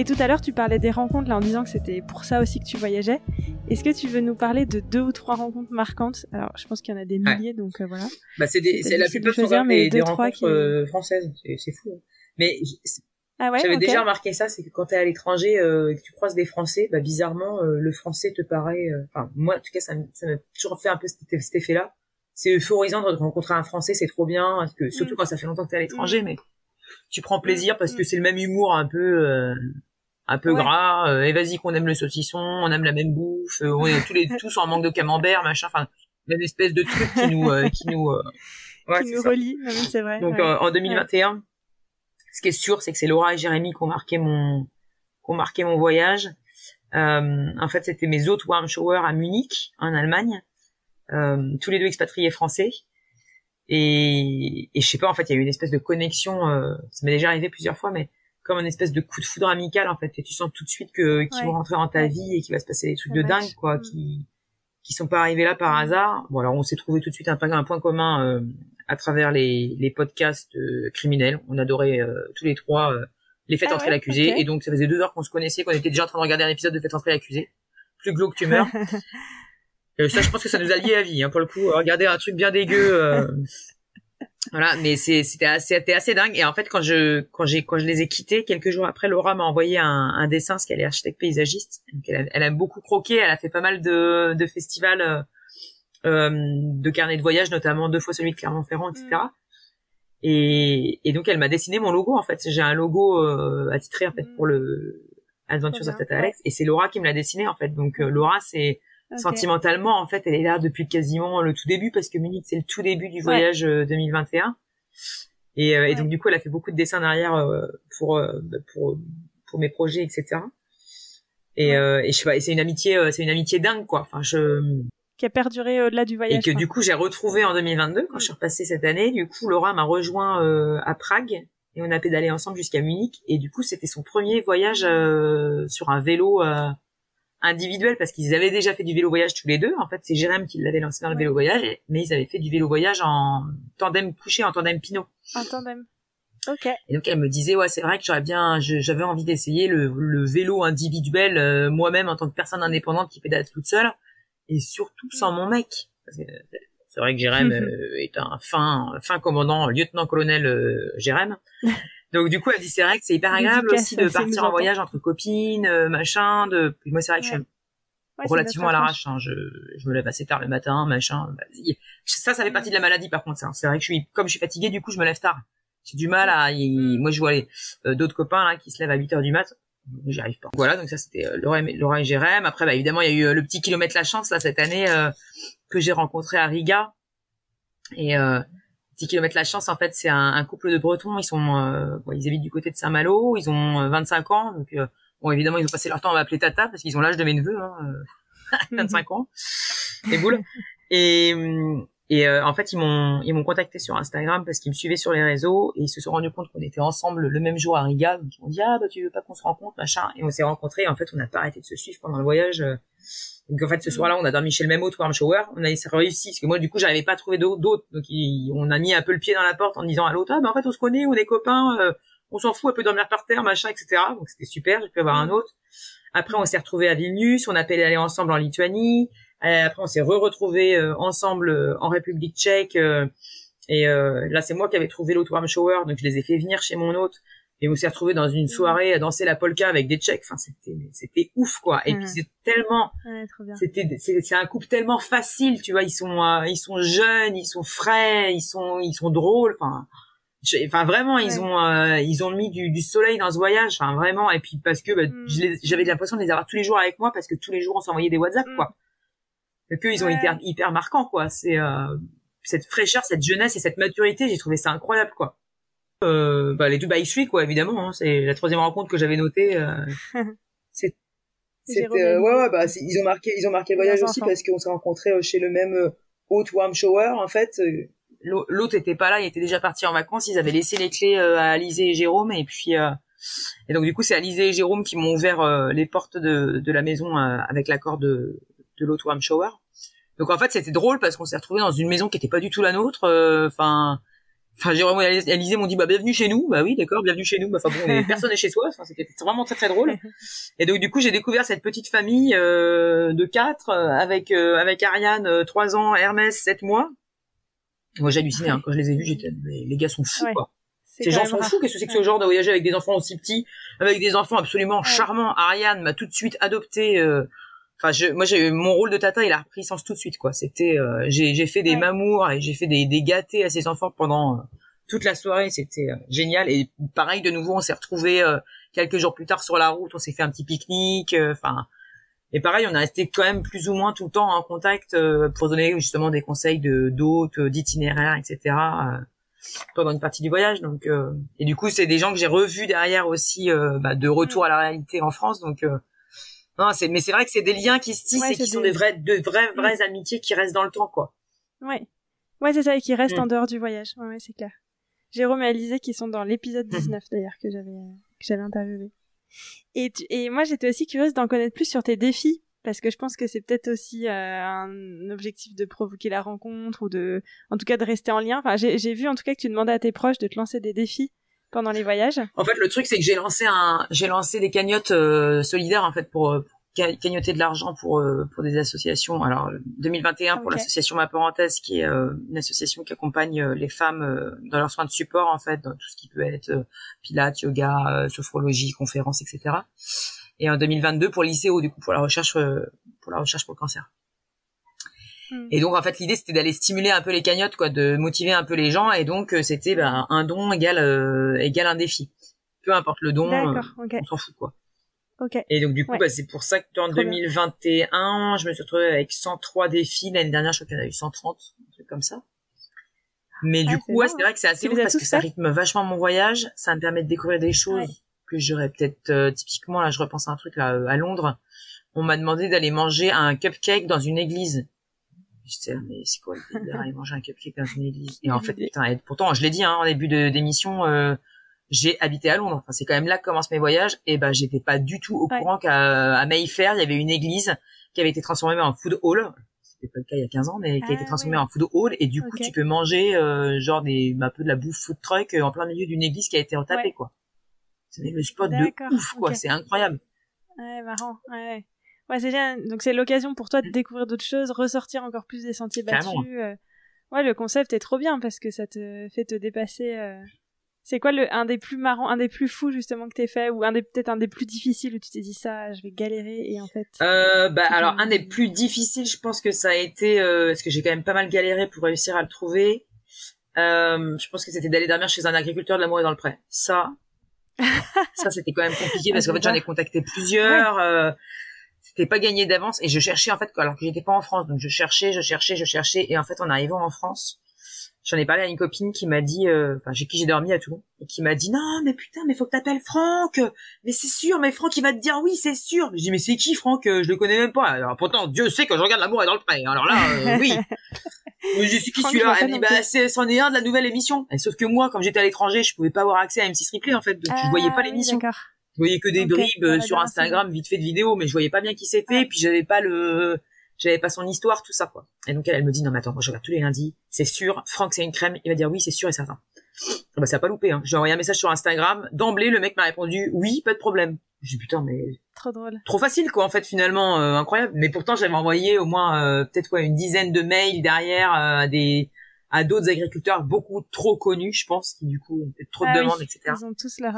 Et tout à l'heure, tu parlais des rencontres là en disant que c'était pour ça aussi que tu voyageais. Est-ce que tu veux nous parler de deux ou trois rencontres marquantes? Alors, je pense qu'il y en a des milliers, donc euh, voilà. Bah, c'est la plupart choisir, mais des, des rencontres euh, françaises. C'est fou. Hein. Mais ah ouais, j'avais déjà remarqué ça, c'est que quand tu es à l'étranger euh, et que tu croises des Français, bah bizarrement, le français te paraît. Enfin, moi, en tout cas, ça, m'a toujours fait un peu cet, cet effet-là. C'est euphorisant de rencontrer un Français, c'est trop bien, parce que surtout mm. quand ça fait longtemps que tu es à l'étranger, mm. mais tu prends plaisir parce que mm. c'est le même humour un peu un peu gras euh, et vas-y qu'on aime le saucisson on aime la même bouffe euh, on est tous les tous en manque de camembert machin enfin une espèce de truc qui nous euh, qui nous ouais, qui nous relie. C'est vrai donc en 2021 ce qui est sûr c'est que c'est Laura et Jérémy qui ont marqué mon qui ont marqué mon voyage. En fait c'était mes autres warm showers à Munich en Allemagne. Tous les deux expatriés français. Et, et je sais pas en fait il y a eu une espèce de connexion ça m'est déjà arrivé plusieurs fois mais comme un espèce de coup de foudre amical en fait et tu sens tout de suite que qu'ils vont rentrer dans ta vie et qu'il va se passer des trucs de dingue quoi mm. qui qui sont pas arrivés là par mm. hasard. Bon alors on s'est trouvé tout de suite un, un point commun euh, à travers les les podcasts euh, criminels. On adorait euh, tous les trois les fêtes ah entrer l'accusé. et donc ça faisait deux heures qu'on se connaissait qu'on était déjà en train de regarder un épisode de fêtes entrer l'accusé. Plus glauque tu meurs. Ça je pense que ça nous a lié à vie hein, pour le coup. Regarder un truc bien dégueu voilà, mais c'est c'était assez c'était assez dingue. Et en fait quand je quand j'ai quand je les ai quittés quelques jours après Laura m'a envoyé un, un dessin parce qu'elle est architecte paysagiste. Donc elle, elle, aime beaucoup croquer elle a fait pas mal de de festivals euh, euh de carnets de voyage notamment deux fois celui de Clermont-Ferrand etc mm. et et donc elle m'a dessiné mon logo en fait. J'ai un logo euh, attitré en fait pour le Adventures of Tata Alex. Et c'est Laura qui me l'a dessiné en fait. Donc euh, Laura c'est Sentimentalement, en fait, elle est là depuis quasiment le tout début parce que Munich, c'est le tout début du voyage 2021. Euh, et, euh, et, donc, du coup, elle a fait beaucoup de dessins derrière euh, pour, bah, pour, pour mes projets, etc. Et, et je sais pas, et c'est une amitié, c'est une amitié dingue, quoi. Enfin, je, qui a perduré au-delà du voyage. Et que du coup j'ai retrouvé en 2022 quand je suis repassée cette année. Du coup Laura m'a rejoint euh, à Prague et on a pédalé ensemble jusqu'à Munich. Et du coup c'était son premier voyage euh, sur un vélo euh, individuel parce qu'ils avaient déjà fait du vélo voyage tous les deux. En fait, c'est Jérém qui l'avait lancé dans le vélo voyage, mais ils avaient fait du vélo voyage en tandem couché, en tandem pinot. En tandem. Ok. Et donc elle me disait ouais c'est vrai que j'aurais bien j'avais envie d'essayer le, le, vélo individuel euh, moi-même en tant que personne indépendante qui pédale toute seule et surtout sans mon mec. C'est vrai que Jérém euh, est un fin fin commandant lieutenant-colonel euh, Jérém. Donc du coup, elle dit c'est vrai que c'est hyper agréable aussi de partir en voyage entre copines, euh, machin. De moi c'est vrai que je suis relativement à l'arrache. Hein. Je, je me lève assez tard le matin, machin. Bah, ça, ça fait partie de la maladie par contre. Ça. C'est vrai que je suis comme je suis fatiguée, du coup je me lève tard. J'ai du mal à. Mm. Moi je vois les euh, d'autres copains là qui se lèvent à 8 heures du mat. J'y arrive pas. Voilà, donc ça c'était euh, Laura, Laura et Jérém. Après, bah, évidemment, il y a eu euh, le petit kilomètre la chance là cette année que j'ai rencontré à Riga. Et 10 km la chance, en fait, c'est un, couple de Bretons. Ils sont, euh, bon, ils habitent du côté de Saint-Malo. Ils ont 25 euh, ans. Donc, euh, bon, évidemment, ils ont passé leur temps à m'appeler Tata parce qu'ils ont l'âge de mes neveux, hein, 25 ans. Et boule. Et, et en fait, ils m'ont, ils m'ont contacté sur Instagram parce qu'ils me suivaient sur les réseaux et ils se sont rendus compte qu'on était ensemble le même jour à Riga. Donc, ils m'ont dit, ah, bah, tu veux pas qu'on se rencontre, machin? Et on s'est rencontrés. En fait, on n'a pas arrêté de se suivre pendant le voyage. Donc en fait, ce mm. soir-là, on a dormi chez le même hôte Warm Shower. On a réussi parce que moi, du coup, j'arrivais pas à trouver d'autres. Donc on a mis un peu le pied dans la porte en disant à l'autre, ah ben en fait, on se connaît, on est copains, euh, on s'en fout, on peut dormir par terre, machin, etc. Donc c'était super. J'ai pu avoir un mm. autre. Après, on s'est retrouvés à Vilnius. On a aller ensemble en Lituanie. Euh, après, on s'est re-retrouvés euh, ensemble en République Tchèque. et là, c'est moi qui avais trouvé l'autre Warm Shower, donc je les ai fait venir chez mon hôte et on s'est retrouvé dans une soirée à danser la polka avec des tchèques. Enfin c'était c'était ouf quoi. Et puis c'est tellement c'était c'est un couple tellement facile tu vois. Ils sont euh, ils sont jeunes ils sont frais ils sont ils sont drôles. Enfin enfin vraiment ils ont euh, ils ont mis du, du, soleil dans ce voyage. Enfin vraiment. Et puis parce que bah, mm. j'avais l'impression de les avoir tous les jours avec moi parce que tous les jours on s'envoyait des WhatsApp mm. quoi. Et que ils ont été hyper marquants quoi. C'est euh, cette fraîcheur cette jeunesse et cette maturité j'ai trouvé ça incroyable quoi euh, bah, les Dubai Street quoi évidemment hein, c'est la troisième rencontre que j'avais notée euh, c'est C'était ouais, ouais bah ils ont marqué ils ont marqué le voyage aussi parce qu'on s'est rencontrés chez le même hôte warm shower en fait l'autre était pas là, il était déjà parti en vacances, ils avaient laissé les clés à Alizé et Jérôme et puis et donc du coup c'est Alizé et Jérôme qui m'ont ouvert les portes de, de la maison avec l'accord de de l'autre warm shower. Donc en fait, c'était drôle parce qu'on s'est retrouvé dans une maison qui était pas du tout la nôtre. Euh, enfin, enfin, Jérôme et Alizé m'ont dit bah bienvenue chez nous. Bah oui, d'accord, bienvenue chez nous. Bah enfin bon, personne n'est chez soi. Enfin, c'était vraiment très très drôle. Et donc du coup, j'ai découvert cette petite famille euh, de quatre euh, avec avec Ariane trois ans, Hermès sept mois. Moi, j'hallucinais hein, quand je les ai vus. J'étais les gars sont fous quoi. Ces gens sont fous. Qu'est-ce que c'est que ce genre de voyager avec des enfants aussi petits, avec des enfants absolument charmants? Ariane m'a tout de suite adopté. Enfin, je, moi, j'ai mon rôle de tata, il a repris sens tout de suite, quoi. C'était, euh, j'ai, fait des mamours et j'ai fait des, des gâtés à ces enfants pendant euh, toute la soirée. C'était euh, génial. Et pareil, de nouveau, on s'est retrouvés quelques jours plus tard sur la route. On s'est fait un petit pique-nique. Enfin, et pareil, on a resté quand même plus ou moins tout le temps en contact pour donner justement des conseils de d'hôtes, d'itinéraires, etc. pendant une partie du voyage. Donc, et du coup, c'est des gens que j'ai revus derrière aussi, bah, de retour à la réalité en France. Donc non, c'est, mais c'est vrai que c'est des liens qui se tissent et qui sont des vrais, de vraies, vraies mm. amitiés qui restent dans le temps, quoi. Ouais. Ouais, c'est ça, et qui restent mm. en dehors du voyage. Ouais, c'est clair. Jérôme et Alizé qui sont dans l'épisode 19 mm. d'ailleurs que j'avais, que j'avais interviewé. Et, et moi, j'étais aussi curieuse d'en connaître plus sur tes défis parce que je pense que c'est peut-être aussi euh, un objectif de provoquer la rencontre ou de, en tout cas, de rester en lien. Enfin, j'ai, j'ai vu en tout cas que tu demandais à tes proches de te lancer des défis pendant les voyages En fait, le truc c'est que j'ai lancé un, j'ai lancé des cagnottes euh, solidaires en fait pour, cagnotter de l'argent pour euh, pour des associations. Alors 2021 pour l'association Ma Parenthèse, qui est euh, une association qui accompagne les femmes dans leurs soins de support en fait, dans tout ce qui peut être pilates, yoga, sophrologie, conférences, etc. Et en 2022 pour l'ICO, du coup pour la recherche pour la recherche pour le cancer. Et donc en fait l'idée c'était d'aller stimuler un peu les cagnottes quoi, de motiver un peu les gens et donc euh, c'était ben, un don égal euh, égal un défi. Peu importe le don, euh, on s'en fout quoi. Okay. Et donc du coup bah, c'est pour ça que en 2021 je me suis retrouvée avec 103 défis. L'année dernière je crois qu'il y en a eu 130, un truc comme ça. Mais du coup ouais, c'est vrai que c'est assez cool parce que ça rythme vachement mon voyage, ça me permet de découvrir des choses que j'aurais peut-être typiquement là je repense à un truc là à Londres. On m'a demandé d'aller manger un cupcake dans une église je mais c'est quoi le manger un cupcake dans une église et en fait putain et pourtant je l'ai dit hein, en début de d'émission euh, j'ai habité à Londres. Enfin c'est quand même là que commencent mes voyages. Et ben j'étais pas du tout au courant qu'à à Mayfair il y avait une église qui avait été transformée en food hall. C'était pas le cas il y a 15 ans mais qui a été ah transformée en food hall. Et du coup tu peux manger euh, genre des un peu de la bouffe food truck euh, en plein milieu d'une église qui a été retapée quoi. C'est le spot de ouf quoi. C'est incroyable. Ouais marrant. Ouais Ouais, c'est bien. Donc c'est l'occasion pour toi de découvrir d'autres choses, ressortir encore plus des sentiers battus. Euh. Ouais, le concept est trop bien parce que ça te fait te dépasser. Euh. C'est quoi le un des plus marrants, un des plus fous justement que t'es fait ou un des peut-être un des plus difficiles où tu t'es dit ça, je vais galérer et en fait. Euh, bah alors un des plus difficiles, je pense que ça a été euh, parce que j'ai quand même pas mal galéré pour réussir à le trouver. Euh, je pense que c'était d'aller dormir chez un agriculteur de l'amour et dans le prêt. Ça, ça c'était quand même compliqué parce qu'en fait j'en ai contacté plusieurs. C'était pas gagné d'avance et je cherchais en fait alors que j'étais pas en France. Donc je cherchais je cherchais je cherchais et en fait en arrivant en France j'en ai parlé à une copine qui m'a dit euh, enfin j'ai qui j'ai dormi à Toulon et qui m'a dit non mais putain mais faut que t'appelles Franck. Mais c'est sûr mais Franck il va te dire oui c'est sûr je dis mais c'est qui Franck? Je le connais même pas. Alors pourtant Dieu sait que je regarde l'amour est dans le pré. Alors là euh, oui. Mais je suis qui celui-là elle me dit bah c'est c'en est un de la nouvelle émission. Et sauf que moi comme j'étais à l'étranger je pouvais pas avoir accès à M6 Replay en fait. Donc je voyais pas ah l'émission voyais que des bribes euh, sur Instagram, vite fait de vidéos, mais je voyais pas bien qui c'était, puis j'avais pas le, j'avais pas son histoire, tout ça, quoi. Et donc, elle, me dit, non, mais attends, moi, je regarde tous les lundis, c'est sûr, Franck, c'est une crème, il va dire oui, c'est sûr et certain. Ah bah, ça a pas loupé, hein. J'ai envoyé un message sur Instagram, d'emblée, le mec m'a répondu, oui, pas de problème. J'ai dit, putain, mais. Trop drôle. Trop facile, quoi, en fait, finalement, euh, incroyable. Mais pourtant, j'avais envoyé au moins, euh, peut-être, quoi, une dizaine de mails derrière, à des, à d'autres agriculteurs beaucoup trop connus, je pense, qui, du coup, ont peut-être trop de ah demandes, etc. Ils ont tous leur,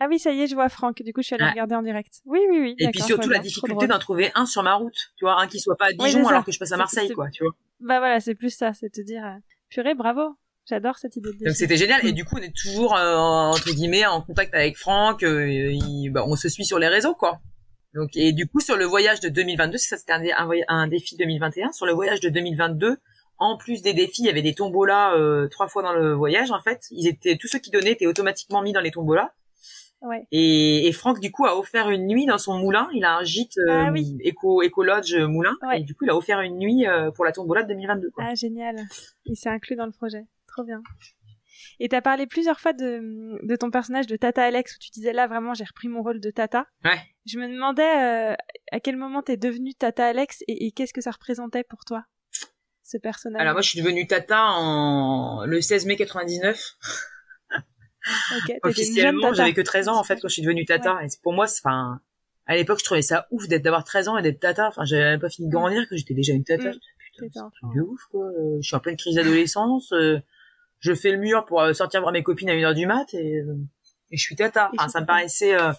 ah oui, ça y est, je vois Franck. Du coup, je suis allée regarder en direct. Oui, oui, oui. Et puis surtout la difficulté d'en trouver un sur ma route. Tu vois, un qui soit pas à Dijon alors que je passe à Marseille, quoi. Tu vois. Bah voilà, c'est plus ça, c'est te dire, euh, purée, bravo. J'adore cette idée. De Donc c'était génial. Et du coup, on est toujours euh, entre guillemets en contact avec Franck. Euh, bah, on se suit sur les réseaux, quoi. Donc et du coup sur le voyage de 2022, ça c'était un, un, un, défi 2021. Sur le voyage de 2022, en plus des défis, il y avait des tombolas euh, trois fois dans le voyage en fait. Ils étaient tous ceux qui donnaient étaient automatiquement mis dans les tombolas. Ouais. Et, et Franck, du coup, a offert une nuit dans son moulin. Il a un gîte euh, Ah oui. éco, éco lodge moulin. Ouais. Et du coup, il a offert une nuit euh, pour la tombola de 2022. Quoi. Ah, génial. Il s'est inclus dans le projet. Trop bien. Et t'as parlé plusieurs fois de, de ton personnage de Tata Alex où tu disais là vraiment j'ai repris mon rôle de Tata. Ouais. Je me demandais euh, à quel moment t'es devenue Tata Alex et, et qu'est-ce que ça représentait pour toi ce personnage? Alors moi, je suis devenue Tata en le 16 mai 99. Ok, t'étais une jeune Officiellement, j'avais que 13 ans en fait quand je suis devenue Tata. Et pour moi, enfin, à l'époque, je trouvais ça ouf d'être d'avoir 13 ans et d'être Tata. Enfin, j'avais même pas fini de grandir que j'étais déjà une Tata. Mm. Putain, c'est de ouf quoi. Euh, Je suis en pleine crise d'adolescence. euh, je fais le mur pour euh, sortir voir mes copines à 1h du mat et, euh, et je suis Tata. Enfin, ça me paraissait. euh,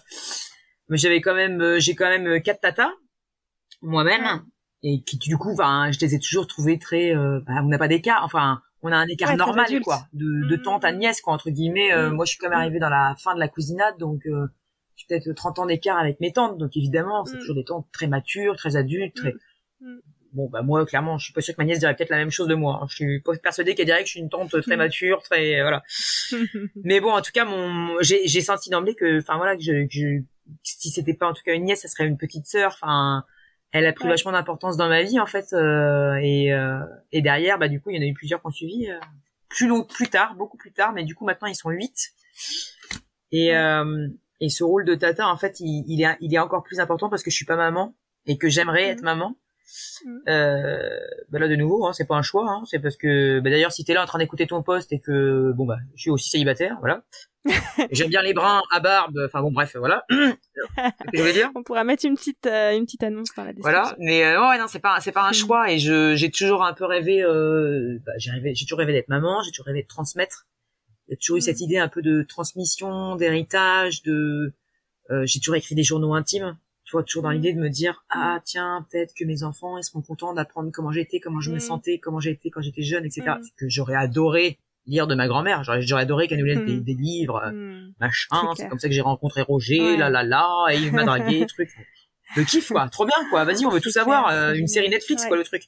mais j'avais quand même, j'ai quand même quatre Tatas moi-même et qui du coup, enfin, je les ai toujours trouvées très. euh, bah, on n'a pas d'écart. Enfin, on a un écart Ouais, normal quoi, de, de Mm. tante à nièce quoi entre guillemets. Euh, Mm. Moi, je suis quand même arrivée dans la fin de la cousinade, donc euh, j'ai peut-être 30 ans d'écart avec mes tantes. Donc évidemment, c'est toujours des tantes très matures, très adultes, très. Bon bah moi clairement, je suis pas sûre que ma nièce dirait peut-être la même chose de moi. hein. Je suis pas persuadée qu'elle dirait que je suis une tante très mature, très voilà. Mais bon, en tout cas, mon j'ai j'ai senti d'emblée que, enfin voilà, que je, que je- si c'était pas en tout cas une nièce, ça serait une petite sœur. Enfin, elle a pris Ouais. vachement d'importance dans ma vie en fait. euh, et euh, et derrière, bah du coup, il y en a eu plusieurs qui ont suivi. euh, plus long, plus tard, beaucoup plus tard, mais du coup maintenant ils sont huit. Et euh, et ce rôle de tata, en fait, il, il est il est encore plus important parce que je suis pas maman et que j'aimerais être Mhm. maman. Mhm. Euh, bah là de nouveau, hein, c'est pas un choix, hein, c'est parce que bah d'ailleurs si t'es là en train d'écouter ton poste et que bon bah je suis aussi célibataire, voilà. J'aime bien les bruns à barbe, enfin bon bref voilà. Je veux dire. On pourra mettre une petite euh, une petite annonce dans la description. Voilà, mais euh, ouais non c'est pas c'est pas un Mhm. choix et je j'ai toujours un peu rêvé, euh, bah, j'ai rêvé j'ai toujours rêvé d'être maman, j'ai toujours rêvé de transmettre. A toujours eu Mhm. cette idée un peu de transmission, d'héritage, de euh, j'ai toujours écrit des journaux intimes. Tu vois, toujours dans Mhm. l'idée de me dire ah tiens peut-être que mes enfants ils seront contents d'apprendre comment j'étais, comment je me Mhm. sentais, comment j'étais quand j'étais jeune, etc. Ce que j'aurais adoré lire de ma grand-mère. J'aurais j'aurais adoré qu'elle nous laisse des, Mhm. des livres, machin. C'est C'est comme ça que j'ai rencontré Roger, Ouais. là là là, et il m'a dragué, truc. Le kiff quoi, trop bien quoi. Vas-y, on veut tout savoir. euh, une série. Netflix Ouais. quoi le truc.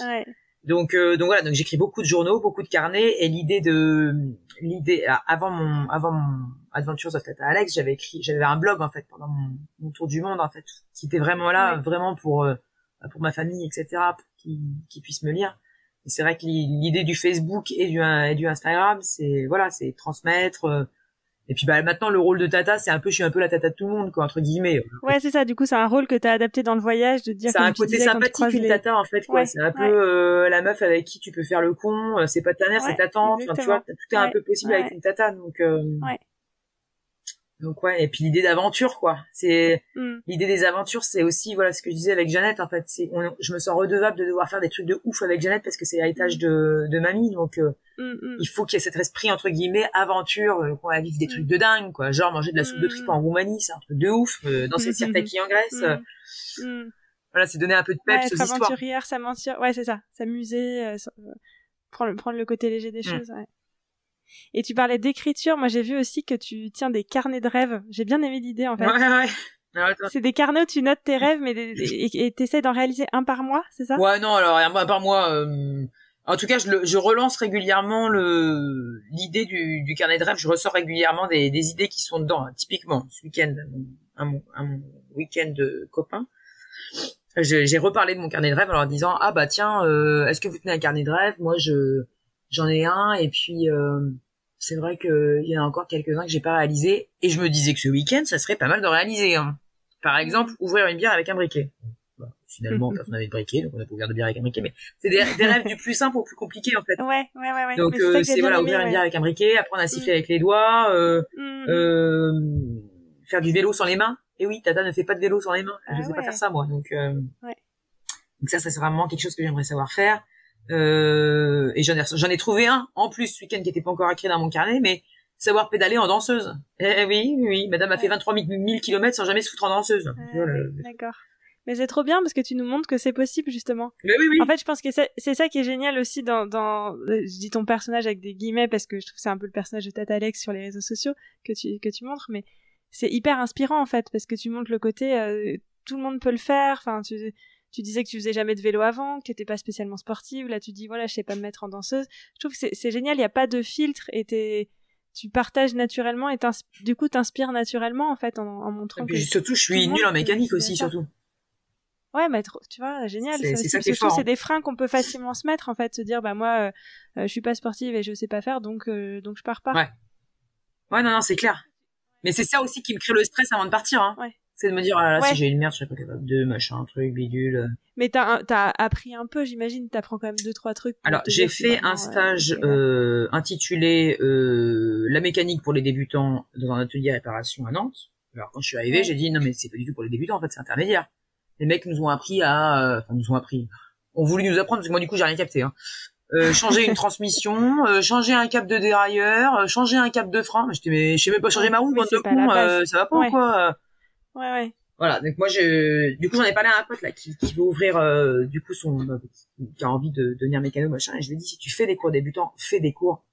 Ouais. Donc euh, donc voilà, donc j'écris beaucoup de journaux, beaucoup de carnets et l'idée de l'idée ah, avant mon avant mon Adventures of Tata Alex, j'avais écrit j'avais un blog en fait pendant mon, mon tour du monde en fait qui était vraiment là Ouais. vraiment pour euh, pour ma famille etc pour qu'ils puissent me lire. Et c'est vrai que l'i- l'idée du Facebook et du et du Instagram, c'est voilà, c'est transmettre euh, et puis bah maintenant le rôle de tata, c'est un peu je suis un peu la tata de tout le monde quoi entre guillemets. Ouais, c'est ça. Du coup, c'est un rôle que t'as adapté dans le voyage de dire C'est un côté sympathique une les- tata en fait quoi. Ouais, c'est un peu euh, la meuf avec qui tu peux faire le con. euh, C'est pas ta mère, Ouais, c'est ta tante. Enfin, tu vois, tout est un peu possible avec une tata. Donc euh, Ouais. Donc ouais. Et puis l'idée d'aventure quoi. C'est Hmm. l'idée des aventures, c'est aussi voilà ce que je disais avec Jeannette en fait. C'est on- je me sens redevable de devoir faire des trucs de ouf avec Jeannette parce que c'est l'héritage de de mamie. Donc euh, Hmm, hmm. il faut qu'il y ait cet esprit entre guillemets aventure, euh, qu'on va vivre des Mm. trucs de dingue quoi. Genre manger de la soupe de tripe Mm. en Roumanie, c'est un truc de ouf. Euh, Mm. le qui en Grèce. euh. Voilà, c'est donner un peu de Ouais, peps être aux histoires. aventurière, s'aventure. Ouais, c'est ça. S'amuser, prendre, prendre le côté léger des Mm. choses. Ouais. Et tu parlais d'écriture. Moi, j'ai vu aussi que tu tiens des carnets de rêves. J'ai bien aimé l'idée, en fait. Ouais ouais. Attends. C'est des carnets où tu notes tes rêves, mais des- des- et t'essaies d'en réaliser un par mois, c'est ça? Ouais, non, alors, à part moi, euh, en tout cas, je, le, je relance régulièrement le l'idée du, du carnet de rêve. Je ressors régulièrement des, des idées qui sont dedans. hein. Typiquement, ce week-end, à mon, à mon week-end de copain, j'ai reparlé de mon carnet de rêve en leur disant ah bah tiens, euh, est-ce que vous tenez un carnet de rêve? Moi, je j'en ai un et puis euh, c'est vrai que il y en a encore quelques-uns que j'ai pas réalisés et je me disais que ce week-end, ça serait pas mal de réaliser. Hein. Par exemple, ouvrir une bière avec un briquet. Bah, finalement, personne n'avait de briquet, donc on a pas ouvert de bière avec un briquet. Mais c'est des, des rêves du plus simple au plus compliqué en fait. Ouais, ouais, ouais, ouais. Donc euh, c'est voilà aimé, ouvrir une ouais. bière avec un briquet, apprendre à siffler Mm. avec les doigts, euh, Hmm. euh, faire du vélo sans les mains. Et oui, Tata ne fait pas de vélo sans les mains. Ah je sais pas faire ça moi. Donc, euh, Ouais. donc ça, ça c'est vraiment quelque chose que j'aimerais savoir faire. Euh, et j'en ai j'en ai trouvé un en plus ce week-end qui était pas encore écrit dans mon carnet, mais savoir pédaler en danseuse. Eh oui, oui, oui. Madame a fait Ouais. 23 000 kilomètres sans jamais se foutre en danseuse. Oui, D'accord. Mais c'est trop bien parce que tu nous montres que c'est possible justement. Mais oui, oui. En fait, je pense que c'est ça qui est génial aussi dans, dans, euh, je dis ton personnage avec des guillemets parce que je trouve que c'est un peu le personnage de Tata Alex sur les réseaux sociaux que tu, que tu montres, mais c'est hyper inspirant en fait parce que tu montres le côté, euh, tout le monde peut le faire, enfin, tu, tu disais que tu faisais jamais de vélo avant, que tu n'étais pas spécialement sportive, là tu dis voilà, je sais pas me mettre en danseuse. Je trouve que c'est génial, il n'y a pas de filtre et tu partages naturellement et du coup t'inspires naturellement en fait en, en montrant. Et puis surtout, je suis nul en mécanique aussi surtout. Ouais, mais tu vois, génial. C'est ça, c'est C'est des freins qu'on peut facilement se mettre en fait, se dire bah moi, euh, je suis pas sportive et je sais pas faire, donc donc je pars pas. Ouais. Ouais, non, non, c'est clair. Mais c'est ça aussi qui me crée le stress avant de partir. Hein. Ouais c'est de me dire ah là, si j'ai une merde je serais pas capable de machin truc bidule. Mais t'as as appris un peu j'imagine t'apprends quand même deux trois trucs alors j'ai fait un stage euh, intitulé euh, la mécanique pour les débutants dans un atelier réparation à Nantes. Alors quand je suis arrivé j'ai dit non mais c'est pas du tout pour les débutants en fait c'est intermédiaire. Les mecs nous ont appris à euh, enfin nous ont appris. Ont voulu nous apprendre parce que moi du coup j'ai rien capté hein. Euh, changer une transmission, euh, changer un cap de dérailleur, euh, changer un cap de frein. J'étais mais je sais même pas changer ma roue, bande de con, ça va pas ou quoi Ouais, ouais. Voilà, donc moi je, du coup j'en ai parlé à un pote là qui, qui veut ouvrir euh, du coup son, euh, qui a envie de, devenir mécano machin, et je lui ai dit si tu fais des cours débutants, fais des cours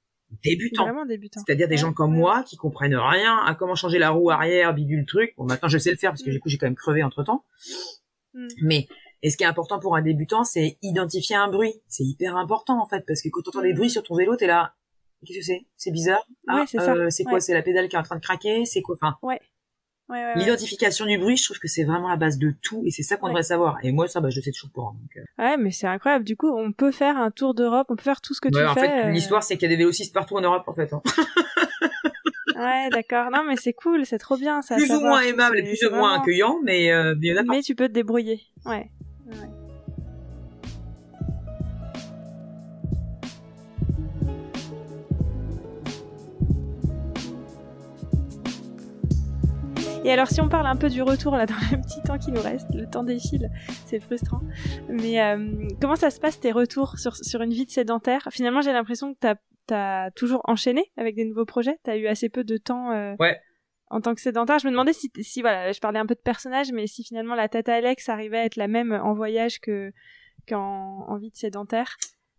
débutants. Vraiment débutants. C'est-à-dire des gens comme moi qui comprennent rien à comment changer la roue arrière, bidule truc. Bon maintenant je sais le faire parce que mm. du coup j'ai quand même crevé entre temps. Mm. Mais et ce qui est important pour un débutant, c'est identifier un bruit. C'est hyper important en fait parce que quand tu entends des mm. bruits sur ton vélo, t'es là. Qu'est-ce que c'est? C'est bizarre? Ah, c'est euh, quoi? C'est la pédale qui est en train de craquer? C'est quoi? Enfin. Ouais. L'identification du bruit, je trouve que c'est vraiment la base de tout et c'est ça qu'on devrait savoir. Et moi, ça, bah, je le sais toujours pas. Donc, euh. Ouais, mais c'est incroyable. Du coup, on peut faire un tour d'Europe, on peut faire tout ce que tu fais. En fait, euh. l'histoire, c'est qu'il y a des vélocistes partout en Europe, en fait. Hein. ouais, d'accord. Non, mais c'est cool, c'est trop bien. Ça, plus ou moins aimable et plus ou moins accueillant, mais euh, bien Mais tu peux te débrouiller. Ouais. ouais. Et alors, si on parle un peu du retour là dans le petit temps qui nous reste, le temps défile, c'est frustrant. Mais euh, comment ça se passe tes retours sur, sur une vie de sédentaire? Finalement, j'ai l'impression que tu as, toujours enchaîné avec des nouveaux projets. Tu as eu assez peu de temps euh, en tant que sédentaire. Je me demandais si, si, voilà, je parlais un peu de personnage, mais si finalement la Tata Alex arrivait à être la même en voyage que qu'en en vie de sédentaire.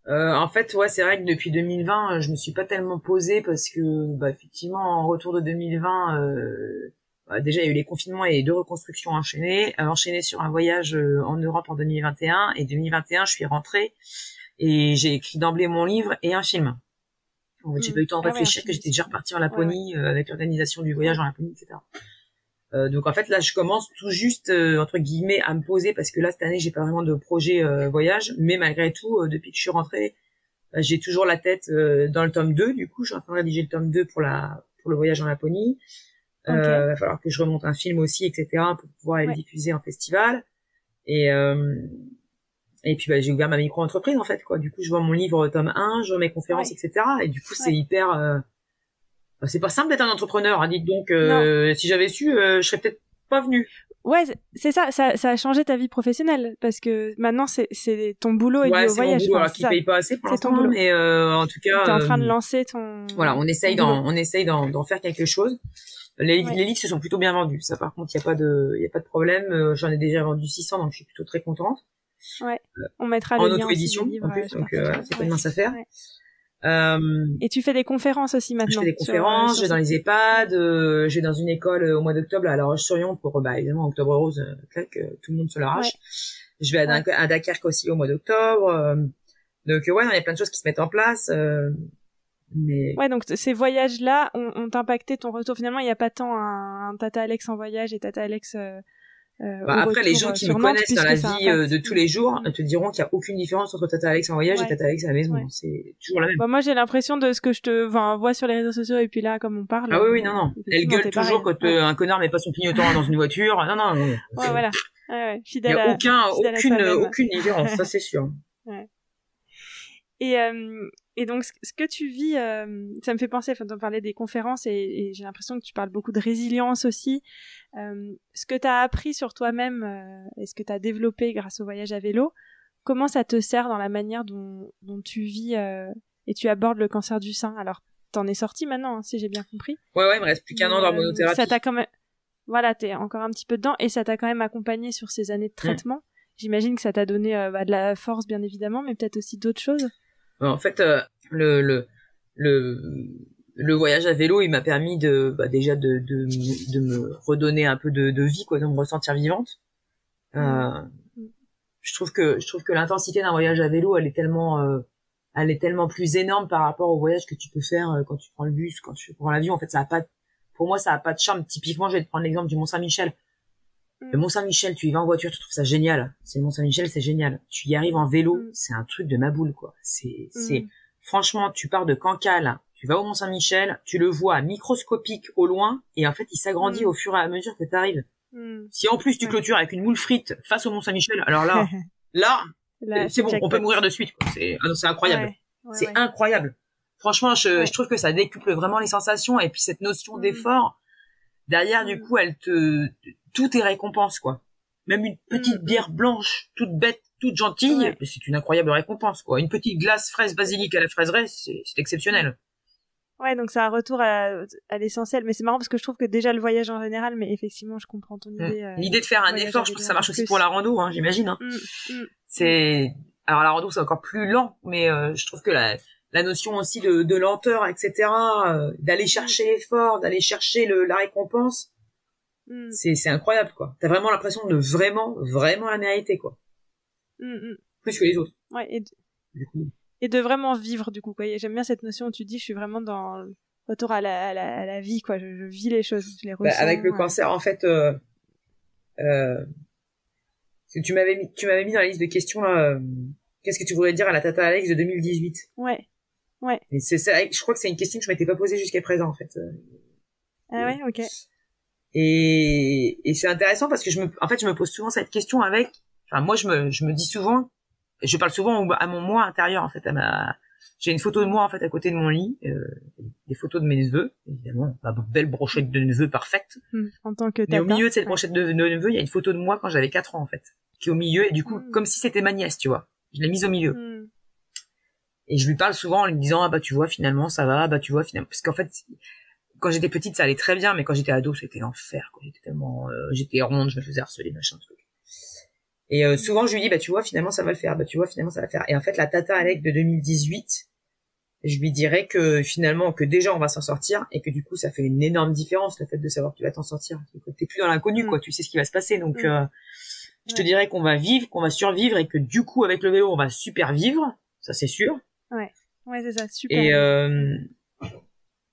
Euh, en fait, ouais, c'est vrai que depuis 2020, je me suis pas tellement posée parce que, bah, effectivement, en retour de 2020, euh, bah, déjà il y a eu les confinements et deux reconstructions enchaînées, euh, enchaînées sur un voyage euh, en Europe en 2021 et 2021 je suis rentrée et j'ai écrit d'emblée mon livre et un film. En fait, j'ai mmh. pas eu le temps de ah réfléchir que j'étais déjà repartie en Laponie euh, avec l'organisation du voyage en Laponie, etc. Euh, donc en fait là je commence tout juste entre guillemets à me poser parce que là cette année j'ai pas vraiment de projet voyage, mais malgré tout depuis que je suis rentrée j'ai toujours la tête dans le tome 2 du coup je suis en train de rédiger le tome 2 pour la pour le voyage en Laponie. Euh, il va falloir que je remonte un film aussi, etc., pour pouvoir le diffuser en festival. Et euh, et puis bah, j'ai ouvert ma micro-entreprise en fait quoi. Du coup, je vois mon livre tome 1, je vois mes conférences, etc. Et du coup, c'est hyper. Euh... Bah, c'est pas simple d'être un entrepreneur. Hein, dites donc, euh, si j'avais su, euh, je serais peut-être pas venu. Ouais, c'est ça, ça, ça a changé ta vie professionnelle parce que maintenant c'est c'est ton boulot et ouais, au voyage. Boulot, alors qui paye pas assez pour l'instant, mais euh, en tout cas. T'es en train de lancer ton. Voilà, on essaye d'en on essaye d'en faire quelque chose. Les, les, livres se sont plutôt bien vendus. Ça, par contre, il n'y a pas de, il y a pas de problème. Euh, j'en ai déjà vendu 600, donc je suis plutôt très contente. Ouais. On mettra en auto-édition en plus, donc euh, c'est pas une mince affaire. Euh, et tu fais des conférences aussi maintenant. Je fais des conférences, je vais dans les EHPAD, euh, je vais dans une école au mois d'octobre à La Roche-sur-Yon pour, bah évidemment, Octobre Rose, claque, tout le monde se l'arrache. Je vais à, à, Dakar aussi au mois d'octobre. donc ouais, il y a plein de choses qui se mettent en place. Mais... Ouais, donc ces voyages-là ont, ont, impacté ton retour. Finalement, il n'y a pas tant un, Tata Alex en voyage et Tata Alex. Euh, euh bah après, les gens qui me connaissent dans la vie euh, de tous les jours te diront qu'il n'y a aucune différence entre Tata Alex en voyage et Tata Alex à la maison. C'est toujours la même. Bah, moi, j'ai l'impression de ce que je te enfin, vois sur les réseaux sociaux et puis là, comme on parle. Ah oui, oui, non, non. Elle gueule toujours quand euh, un connard met pas son clignotant dans une voiture. Non, non. non ouais, voilà. Ouais, fidèle il n'y a aucun, aucune, aucune différence, ça c'est sûr. Ouais. Et, euh, et donc, ce que tu vis, euh, ça me fait penser, enfin, on parlait des conférences et, et j'ai l'impression que tu parles beaucoup de résilience aussi. Euh, ce que tu as appris sur toi-même euh, et ce que tu as développé grâce au voyage à vélo, comment ça te sert dans la manière dont, dont tu vis et tu abordes le cancer du sein? Alors, t'en es sorti maintenant, hein, si j'ai bien compris. Ouais, ouais, il me reste plus qu'un an d'hormonothérapie. Ça t'a quand même, voilà, t'es encore un petit peu dedans et ça t'a quand même accompagné sur ces années de traitement. J'imagine que ça t'a donné bah, de la force, bien évidemment, mais peut-être aussi d'autres choses. En fait, euh, le, le, le, le voyage à vélo, il m'a permis de bah, déjà de, de, de, me redonner un peu de, de vie, quoi, de me ressentir vivante. Euh, je trouve que je trouve que l'intensité d'un voyage à vélo, elle est tellement euh, elle est tellement plus énorme par rapport au voyage que tu peux faire quand tu prends le bus, quand tu prends l'avion. En fait, ça a pas, pour moi, ça a pas de charme. Typiquement, je vais te prendre l'exemple du Mont Saint-Michel. Le Mont Saint-Michel, tu y vas en voiture, tu trouves ça génial. C'est le Mont Saint-Michel, c'est génial. Tu y arrives en vélo, Mm. c'est un truc de ma boule, quoi. C'est, c'est, Mm. franchement, tu pars de Cancale, tu vas au Mont Saint-Michel, tu le vois microscopique au loin, et en fait, il s'agrandit Mm. au fur et à mesure que tu arrives. Si en plus tu clôtures avec une moule frite face au Mont Saint-Michel, alors là, là, Là, c'est bon, on peut mourir de suite. quoi. C'est, ah non, c'est incroyable. Ouais, ouais, c'est ouais. incroyable. Franchement, je, je trouve que ça décuple vraiment les sensations et puis cette notion d'effort. Derrière, du coup, elle te, tout est récompense, quoi. Même une petite Mm. bière blanche, toute bête, toute gentille, Ouais. c'est une incroyable récompense, quoi. Une petite glace fraise basilic à la fraiseraie, c'est exceptionnel. Ouais, donc c'est un retour à, à l'essentiel. Mais c'est marrant parce que je trouve que déjà le voyage en général, mais effectivement, je comprends ton Mm. idée. euh, L'idée de faire un effort, je trouve que ça marche aussi pour la rando, hein, j'imagine. Hein. mm. C'est alors la rando c'est encore plus lent, mais euh, je trouve que la, la notion aussi de, de lenteur, etc., euh, d'aller chercher l'effort, d'aller chercher le, la récompense, Mm, c'est c'est incroyable quoi. T'as vraiment l'impression de vraiment vraiment la mériter quoi, mm, mm. plus que les autres. Ouais, et, de- Du coup. et de vraiment vivre du coup. Quoi. Et J'aime bien cette notion où tu dis, je suis vraiment dans retour à la, à la, à la vie, quoi. Je, je vis les choses, je les Bah, ressens. avec le euh. cancer en fait, euh, euh, tu m'avais mis tu m'avais mis dans la liste de questions là. euh, Qu'est-ce que tu voudrais dire à la Tata Alex de 2018 Ouais. Et c'est ça, je crois que c'est une question que je m'étais pas posée jusqu'à présent en fait. Euh, Ah ouais, ok. Et, et c'est intéressant parce que je me, en fait, je me pose souvent cette question avec, enfin, moi, je me, je me dis souvent, je parle souvent à mon moi intérieur, en fait, à ma, j'ai une photo de moi, en fait, à côté de mon lit, euh, des photos de mes neveux, évidemment, ma belle brochette de neveux parfaite. Mm. En tant que Mais au tata. milieu de cette brochette de, de neveux, il y a une photo de moi quand j'avais 4 ans, en fait, qui est au milieu, et du coup, Mm. comme si c'était ma nièce, tu vois. Je l'ai mise au milieu. Mm. Et je lui parle souvent en lui disant, ah bah, tu vois, finalement, ça va, bah, tu vois, finalement, parce qu'en fait, quand j'étais petite, ça allait très bien, mais quand j'étais ado, c'était l'enfer, quoi. J'étais tellement, euh, j'étais ronde, je me faisais harceler, machin, truc. Et euh, souvent, je lui dis, bah, tu vois, finalement, ça va le faire, bah, tu vois, finalement, ça va le faire. Et en fait, la Tata Alec de 2018, je lui dirais que finalement, que déjà, on va s'en sortir, et que du coup, ça fait une énorme différence, le fait de savoir que tu vas t'en sortir. T'es plus dans l'inconnu, Mm. quoi, tu sais ce qui va se passer, donc, Mm. euh, je te dirais qu'on va vivre, qu'on va survivre, et que du coup, avec le vélo, on va super vivre, ça c'est sûr. Ouais, c'est ça, super. Et euh,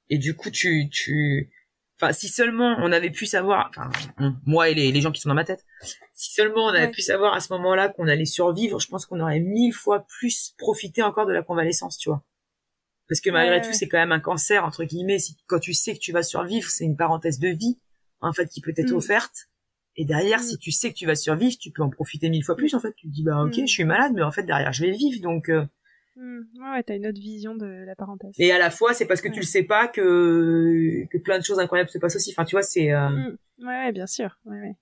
et du coup tu tu enfin si seulement on avait pu savoir enfin on- moi et les, les gens qui sont dans ma tête si seulement on avait Ouais. pu savoir à ce moment-là qu'on allait survivre je pense qu'on aurait mille fois plus profité encore de la convalescence tu vois parce que malgré Ouais, tout ouais. c'est quand même un cancer entre guillemets si quand tu sais que tu vas survivre c'est une parenthèse de vie en fait qui peut être Mm. offerte et derrière Mm. si tu sais que tu vas survivre tu peux en profiter mille fois plus en fait tu te dis bah ok Mm. je suis malade mais en fait derrière je vais vivre donc euh, Mm. Ouais, t'as une autre vision de la parenthèse. et à la fois, c'est parce que tu le sais pas que que plein de choses incroyables se passent aussi. Enfin, tu vois, c'est euh, Mm. Ouais, ouais, bien sûr. Ouais, ouais.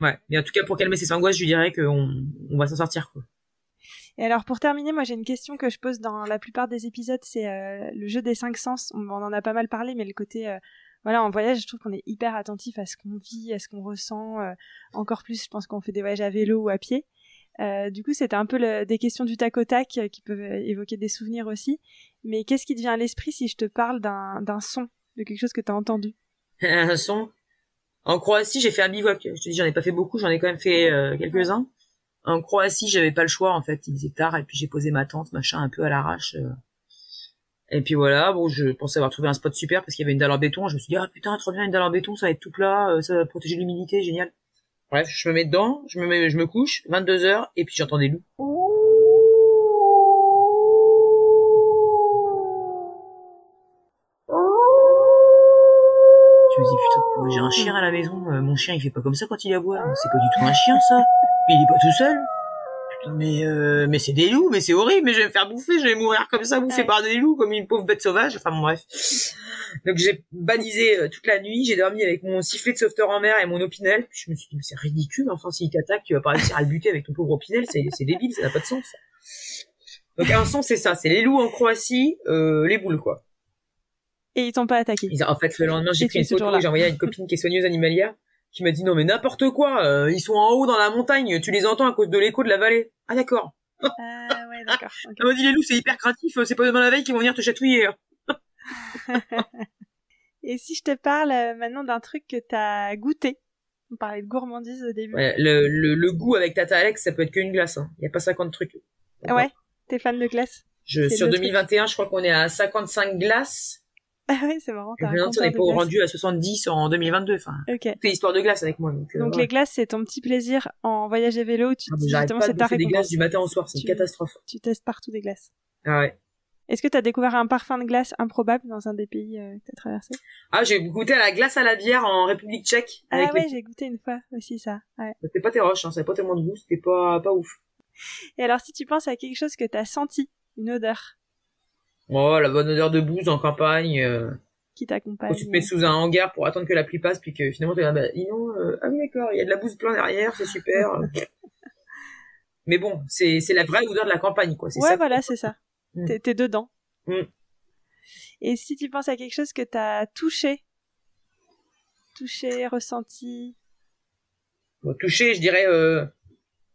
ouais. Mais en tout cas, pour calmer ses angoisses, je lui dirais qu'on on va s'en sortir. Quoi. Et alors pour terminer, moi j'ai une question que je pose dans la plupart des épisodes, c'est euh, le jeu des cinq sens. On, on en a pas mal parlé, mais le côté, euh, voilà, en voyage, je trouve qu'on est hyper attentif à ce qu'on vit, à ce qu'on ressent. euh, encore plus, je pense qu'on fait des voyages à vélo ou à pied. Euh, du coup, c'était un peu le- des questions du tac au tac euh, qui peuvent euh, évoquer des souvenirs aussi. Mais qu'est-ce qui te vient à l'esprit si je te parle d'un d'un son, de quelque chose que t'as entendu? Un son? En Croatie, j'ai fait un bivouac. Je te dis, j'en ai pas fait beaucoup, j'en ai quand même fait euh, quelques-uns. En Croatie, j'avais pas le choix en fait. Il était tard et puis j'ai posé ma tente, machin, un peu à l'arrache. Et puis voilà, bon, je pensais avoir trouvé un spot super parce qu'il y avait une dalle en béton. Je me suis dit, ah putain, trop bien, une dalle en béton, ça va être tout plat, ça va protéger l'humidité, génial. Bref, je me mets dedans, je me je me couche, 22 heures, et puis j'entends des loups. Je me dis, putain, j'ai un chien à la maison, euh, mon chien il fait pas comme ça quand il aboie, c'est pas du tout un chien ça, il est pas tout seul. Mais euh, mais c'est des loups, mais c'est horrible, mais je vais me faire bouffer, je vais mourir comme ça, bouffé Ouais. par des loups, comme une pauvre bête sauvage, enfin bon, bref. Donc j'ai balisé euh, toute la nuit, j'ai dormi avec mon sifflet de sauveteur en mer et mon opinel, puis je me suis dit, mais c'est ridicule, enfin s'il t'attaque, tu vas pas réussir à le buter avec ton pauvre opinel, c'est c'est débile, ça n'a pas de sens. Donc un son c'est ça, c'est les loups en Croatie, euh, les boules quoi. Et ils t'ont pas attaqué. Ils- En fait, le lendemain, j'ai Et pris une photo j'ai envoyée à une copine qui est soigneuse animalière, qui m'a dit non mais n'importe quoi, euh, ils sont en haut dans la montagne, tu les entends à cause de l'écho de la vallée. Ah d'accord. Ah ouais, d'accord. ok. Elle m'a dit les loups c'est hyper craintif, euh, c'est pas demain la veille qu'ils vont venir te chatouiller. hein. Et si je te parle euh, maintenant d'un truc que t'as goûté On parlait de gourmandise au début. Ouais, le, le, le goût avec Tata Alex, ça peut être qu'une glace. Hein. Y a pas 50 trucs. Ah ouais T'es fan de glace Je, sur le 2021, je crois qu'on est à 55 glaces. Ah oui, c'est marrant. Un on de pas rendu à 70 en 2022. Enfin, Ok. c'est histoire de glace avec moi. Donc, euh, Donc les glaces, c'est ton petit plaisir en voyage à vélo. Tu Ah, justement, pas c'est de ta des glaces du matin au soir. C'est une catastrophe. Tu testes partout des glaces. Ah ouais. Est-ce que tu as découvert un parfum de glace improbable dans un des pays euh, que tu as traversé? Ah, j'ai goûté à la glace à la bière en République tchèque. Ah avec ouais, les- j'ai goûté une fois aussi ça. Ouais. C'était pas tes roches, hein, ça avait pas tellement de goût, c'était pas, pas ouf. Et alors si tu penses à quelque chose que tu as senti, une odeur Oh, la bonne odeur de bouse en campagne. euh, qui t'accompagne. tu te mets sous un hangar pour attendre que la pluie passe, puis que finalement t'es là, bah, euh, ah oui d'accord, il y a de la bouse plein derrière, c'est super. Mais bon, c'est c'est la vraie odeur de la campagne, quoi. C'est Ouais, ça. voilà, c'est ça. Mm. T'es, dedans. Mm. Et si tu penses à quelque chose que tu as touché, touché, ressenti, Bon, toucher, je dirais, euh,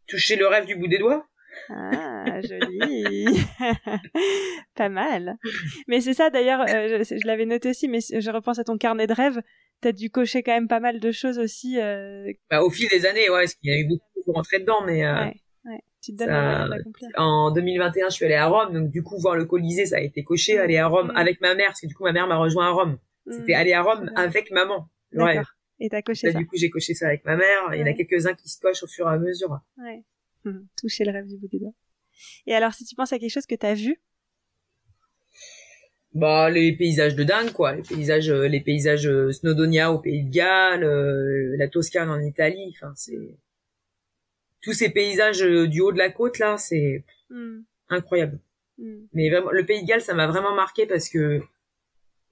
toucher le rêve du bout des doigts. Ah, joli. Pas mal. Mais c'est ça d'ailleurs, euh, je, je l'avais noté aussi, mais je repense à ton carnet de rêves. T'as dû cocher quand même pas mal de choses aussi. euh, Bah, au fil des années, ouais, parce qu'il y a eu beaucoup pour rentrer dedans, mais euh, Ouais. ouais. Tu te donnes ça- en 2021, je suis allée à Rome, donc du coup, voir le Colisée, ça a été coché, aller à Rome Mm. avec ma mère, parce que du coup, ma mère m'a rejoint à Rome. C'était Hmm, aller à Rome avec maman. Rêve. D'accord. Et t'as coché Là, ça. du coup, j'ai coché ça avec ma mère. Il y en a quelques-uns qui se cochent au fur et à mesure. Ouais. Hmm, Toucher le rêve du bout des doigts. Et alors, si tu penses à quelque chose que t'as vu, Bah, les paysages de dingue, quoi. Les paysages, euh, les paysages euh, Snowdonia au Pays de Galles, euh, la Toscane en Italie. Enfin, c'est tous ces paysages du haut de la côte là, c'est hmm, incroyable. hmm, Mais vraiment, le Pays de Galles, ça m'a vraiment marqué parce que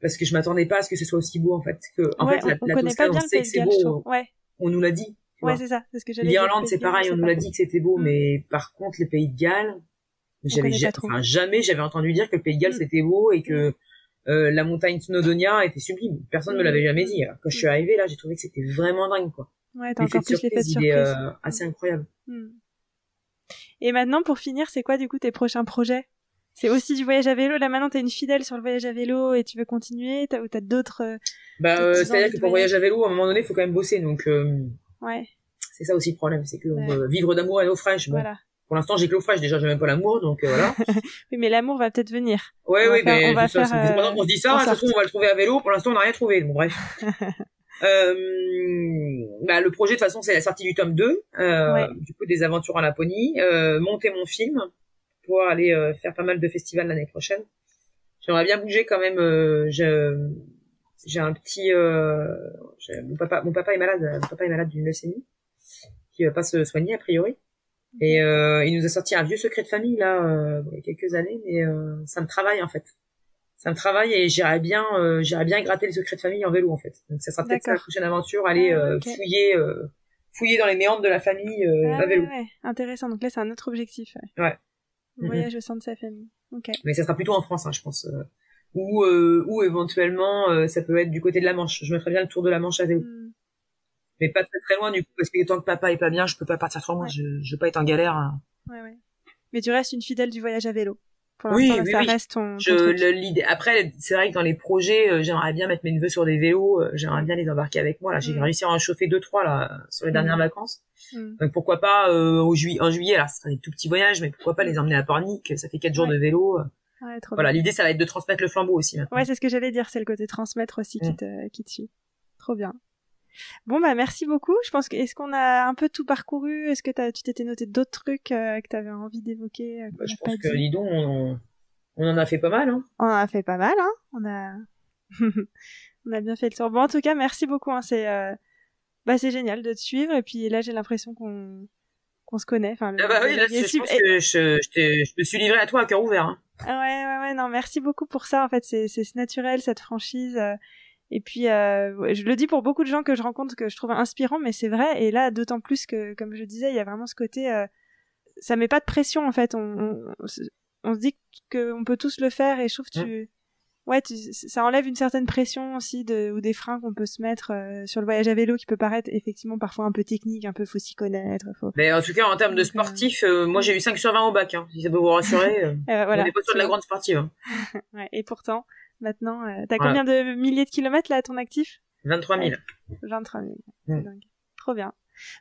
parce que je m'attendais pas à ce que ce soit aussi beau en fait. Que en ouais, fait, la, on, on la connaît Toscane, pas bien on le sait pays que de c'est beau. Ouais, On nous l'a dit. Ouais, c'est ça. C'est ce que dire. L'Irlande, c'est pareil, on nous l'a dit que c'était beau, Mm. mais par contre, le Pays de Galles, j'avais enfin, jamais j'avais entendu dire que le Pays de Galles Mm. c'était beau et que euh, la montagne Snowdonia était sublime. Personne ne me Mm. l'avait jamais dit. Alors, quand je suis arrivée là, j'ai trouvé que c'était vraiment dingue, quoi. Ouais, t'as encore plus l'effet de surprise, il est euh, assez incroyable. Et maintenant, pour finir, c'est quoi du coup tes prochains projets? C'est aussi du voyage à vélo. Là maintenant, t'es une fidèle sur le voyage à vélo et tu veux continuer? Ou t'as d'autres euh, Bah, euh, c'est-à-dire que pour voyage? à vélo, à un moment donné, il faut quand même bosser. Donc, euh, Ouais, c'est ça aussi le problème, c'est que Ouais. euh, vivre d'amour et d'eau fraîche. Bon, voilà. pour l'instant, j'ai que l'eau fraîche. Déjà, j'ai même pas l'amour, donc euh, voilà. Oui, mais l'amour va peut-être venir. Ouais, On oui, mais on va ça, faire, ça ans euh, qu'on se dit ça, ça se trouve, on va le trouver à vélo. Pour l'instant, on n'a rien trouvé. Bon, bref. euh, bah, le projet, de toute façon, c'est la sortie du tome 2, euh, Ouais. du coup, des aventures en Laponie, euh, monter mon film, pour aller euh, faire pas mal de festivals l'année prochaine. J'aimerais bien bouger quand même. Euh, je- j'ai un petit, euh, mon papa, mon papa est malade, mon papa est malade d'une leucémie, qui va pas se soigner a priori. Et euh, il nous a sorti un vieux secret de famille là, euh, il y a quelques années, mais euh, ça me travaille en fait. Ça me travaille et j'irais bien, euh, j'irais bien gratter le secret de famille en vélo en fait. Donc ça sera peut-être ça la prochaine aventure, aller Ah, euh, fouiller, euh, fouiller dans les méandres de la famille euh, Ah, à vélo. ouais, ouais. Intéressant. Donc là, c'est un autre objectif. Ouais. Ouais. Mhm. Voyage au sein de sa famille. Ok. Mais ça sera plutôt en France, hein, je pense. Ou euh, ou éventuellement euh, ça peut être du côté de la Manche. Je me ferais bien le tour de la Manche à vélo, Hmm. mais pas très très loin du coup parce que tant que papa est pas bien, je peux pas partir trop loin. Ouais. Je, je veux pas être en galère. hein. Ouais, ouais. Mais tu restes une fidèle du voyage à vélo. Pour Oui, oui, ça oui. reste ton, Je ton le- l'idée. Après, c'est vrai que dans les projets, euh, j'aimerais bien mettre mes neveux sur des vélos. euh, j'aimerais bien les embarquer avec moi. Là, j'ai Mm. réussi à en chauffer deux trois là sur les dernières Mm. vacances. Hmm. Donc pourquoi pas euh, au juillet, en juillet. Alors, ce sera des tout petits voyages, mais pourquoi pas les emmener à Pornic Ça fait quatre jours de vélo. Ouais, trop Voilà, l'idée, ça va être de transmettre le flambeau aussi. Maintenant. Ouais, c'est ce que j'allais dire. C'est le côté transmettre aussi qui Mm. te, qui te suit. Trop bien. Bon, bah, merci beaucoup. Je pense que, est-ce qu'on a un peu tout parcouru? Est-ce que tu t'étais noté d'autres trucs, euh, que t'avais envie d'évoquer? euh, Bah, je pense que donc, on, on en a fait pas mal. Hein. On en a fait pas mal, hein. On a, on a bien fait le tour. Bon, en tout cas, merci beaucoup, hein. C'est, euh, bah, c'est génial de te suivre. Et puis là, j'ai l'impression qu'on, qu'on se connaît. Enfin, le- Ah bah oui, là, je si- pense et- que je, je, t'ai- je me suis livré à toi à cœur ouvert. Hein. Ouais, ouais, ouais, non, merci beaucoup pour ça. En fait, c'est, c'est naturel, cette franchise. euh, Et puis, euh, je le dis pour beaucoup de gens que je rencontre, que je trouve inspirant, mais c'est vrai. Et là, d'autant plus que, comme je disais, il y a vraiment ce côté, euh, ça met pas de pression, en fait. On, on, on se- on se dit qu'on peut tous le faire, et je trouve que tu, ouais, tu, ça enlève une certaine pression aussi de, ou des freins qu'on peut se mettre euh, sur le voyage à vélo, qui peut paraître effectivement parfois un peu technique, un peu faut s'y connaître, faut. Mais en tout cas, en termes de euh, sportif, euh, moi j'ai eu 5 sur 20 au bac. Hein, si ça peut vous rassurer. euh, Euh, voilà. on n'est pas sur de la grande sportive. Hein. Ouais, et pourtant, maintenant, t'as combien de milliers de kilomètres là à ton actif? 23 000. 23 000. C'est Mm. dingue. Trop bien.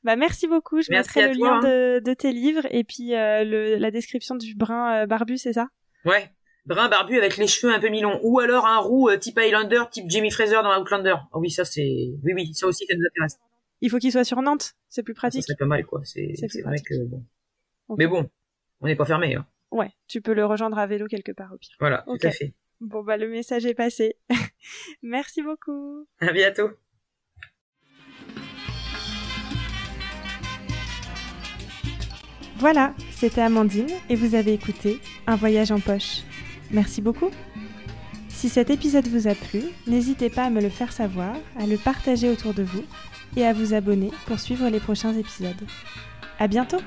Bah merci beaucoup. Je Merci mettrai le toi, lien hein. de, de tes livres et puis euh, le, la description du brun euh, barbu, c'est ça? Ouais. Brun barbu avec les cheveux un peu mi-longs. Ou alors un roux euh, type Highlander, type Jamie Fraser dans Outlander. Oh oui, ça c'est... Oui, oui, ça aussi, ça nous intéresse. Il faut qu'il soit sur Nantes, c'est plus Ça pratique. serait pas mal, quoi. C'est C'est c'est vrai que... Bon. Mais bon, on n'est pas fermé. Hein. Ouais, tu peux le rejoindre à vélo quelque part au pire. Voilà, tout à fait. Bon bah le message est passé. Merci beaucoup. À bientôt. Voilà, c'était Amandine et vous avez écouté Un voyage en poche. Merci beaucoup. Si cet épisode vous a plu, n'hésitez pas à me le faire savoir, à le partager autour de vous et à vous abonner pour suivre les prochains épisodes. À bientôt!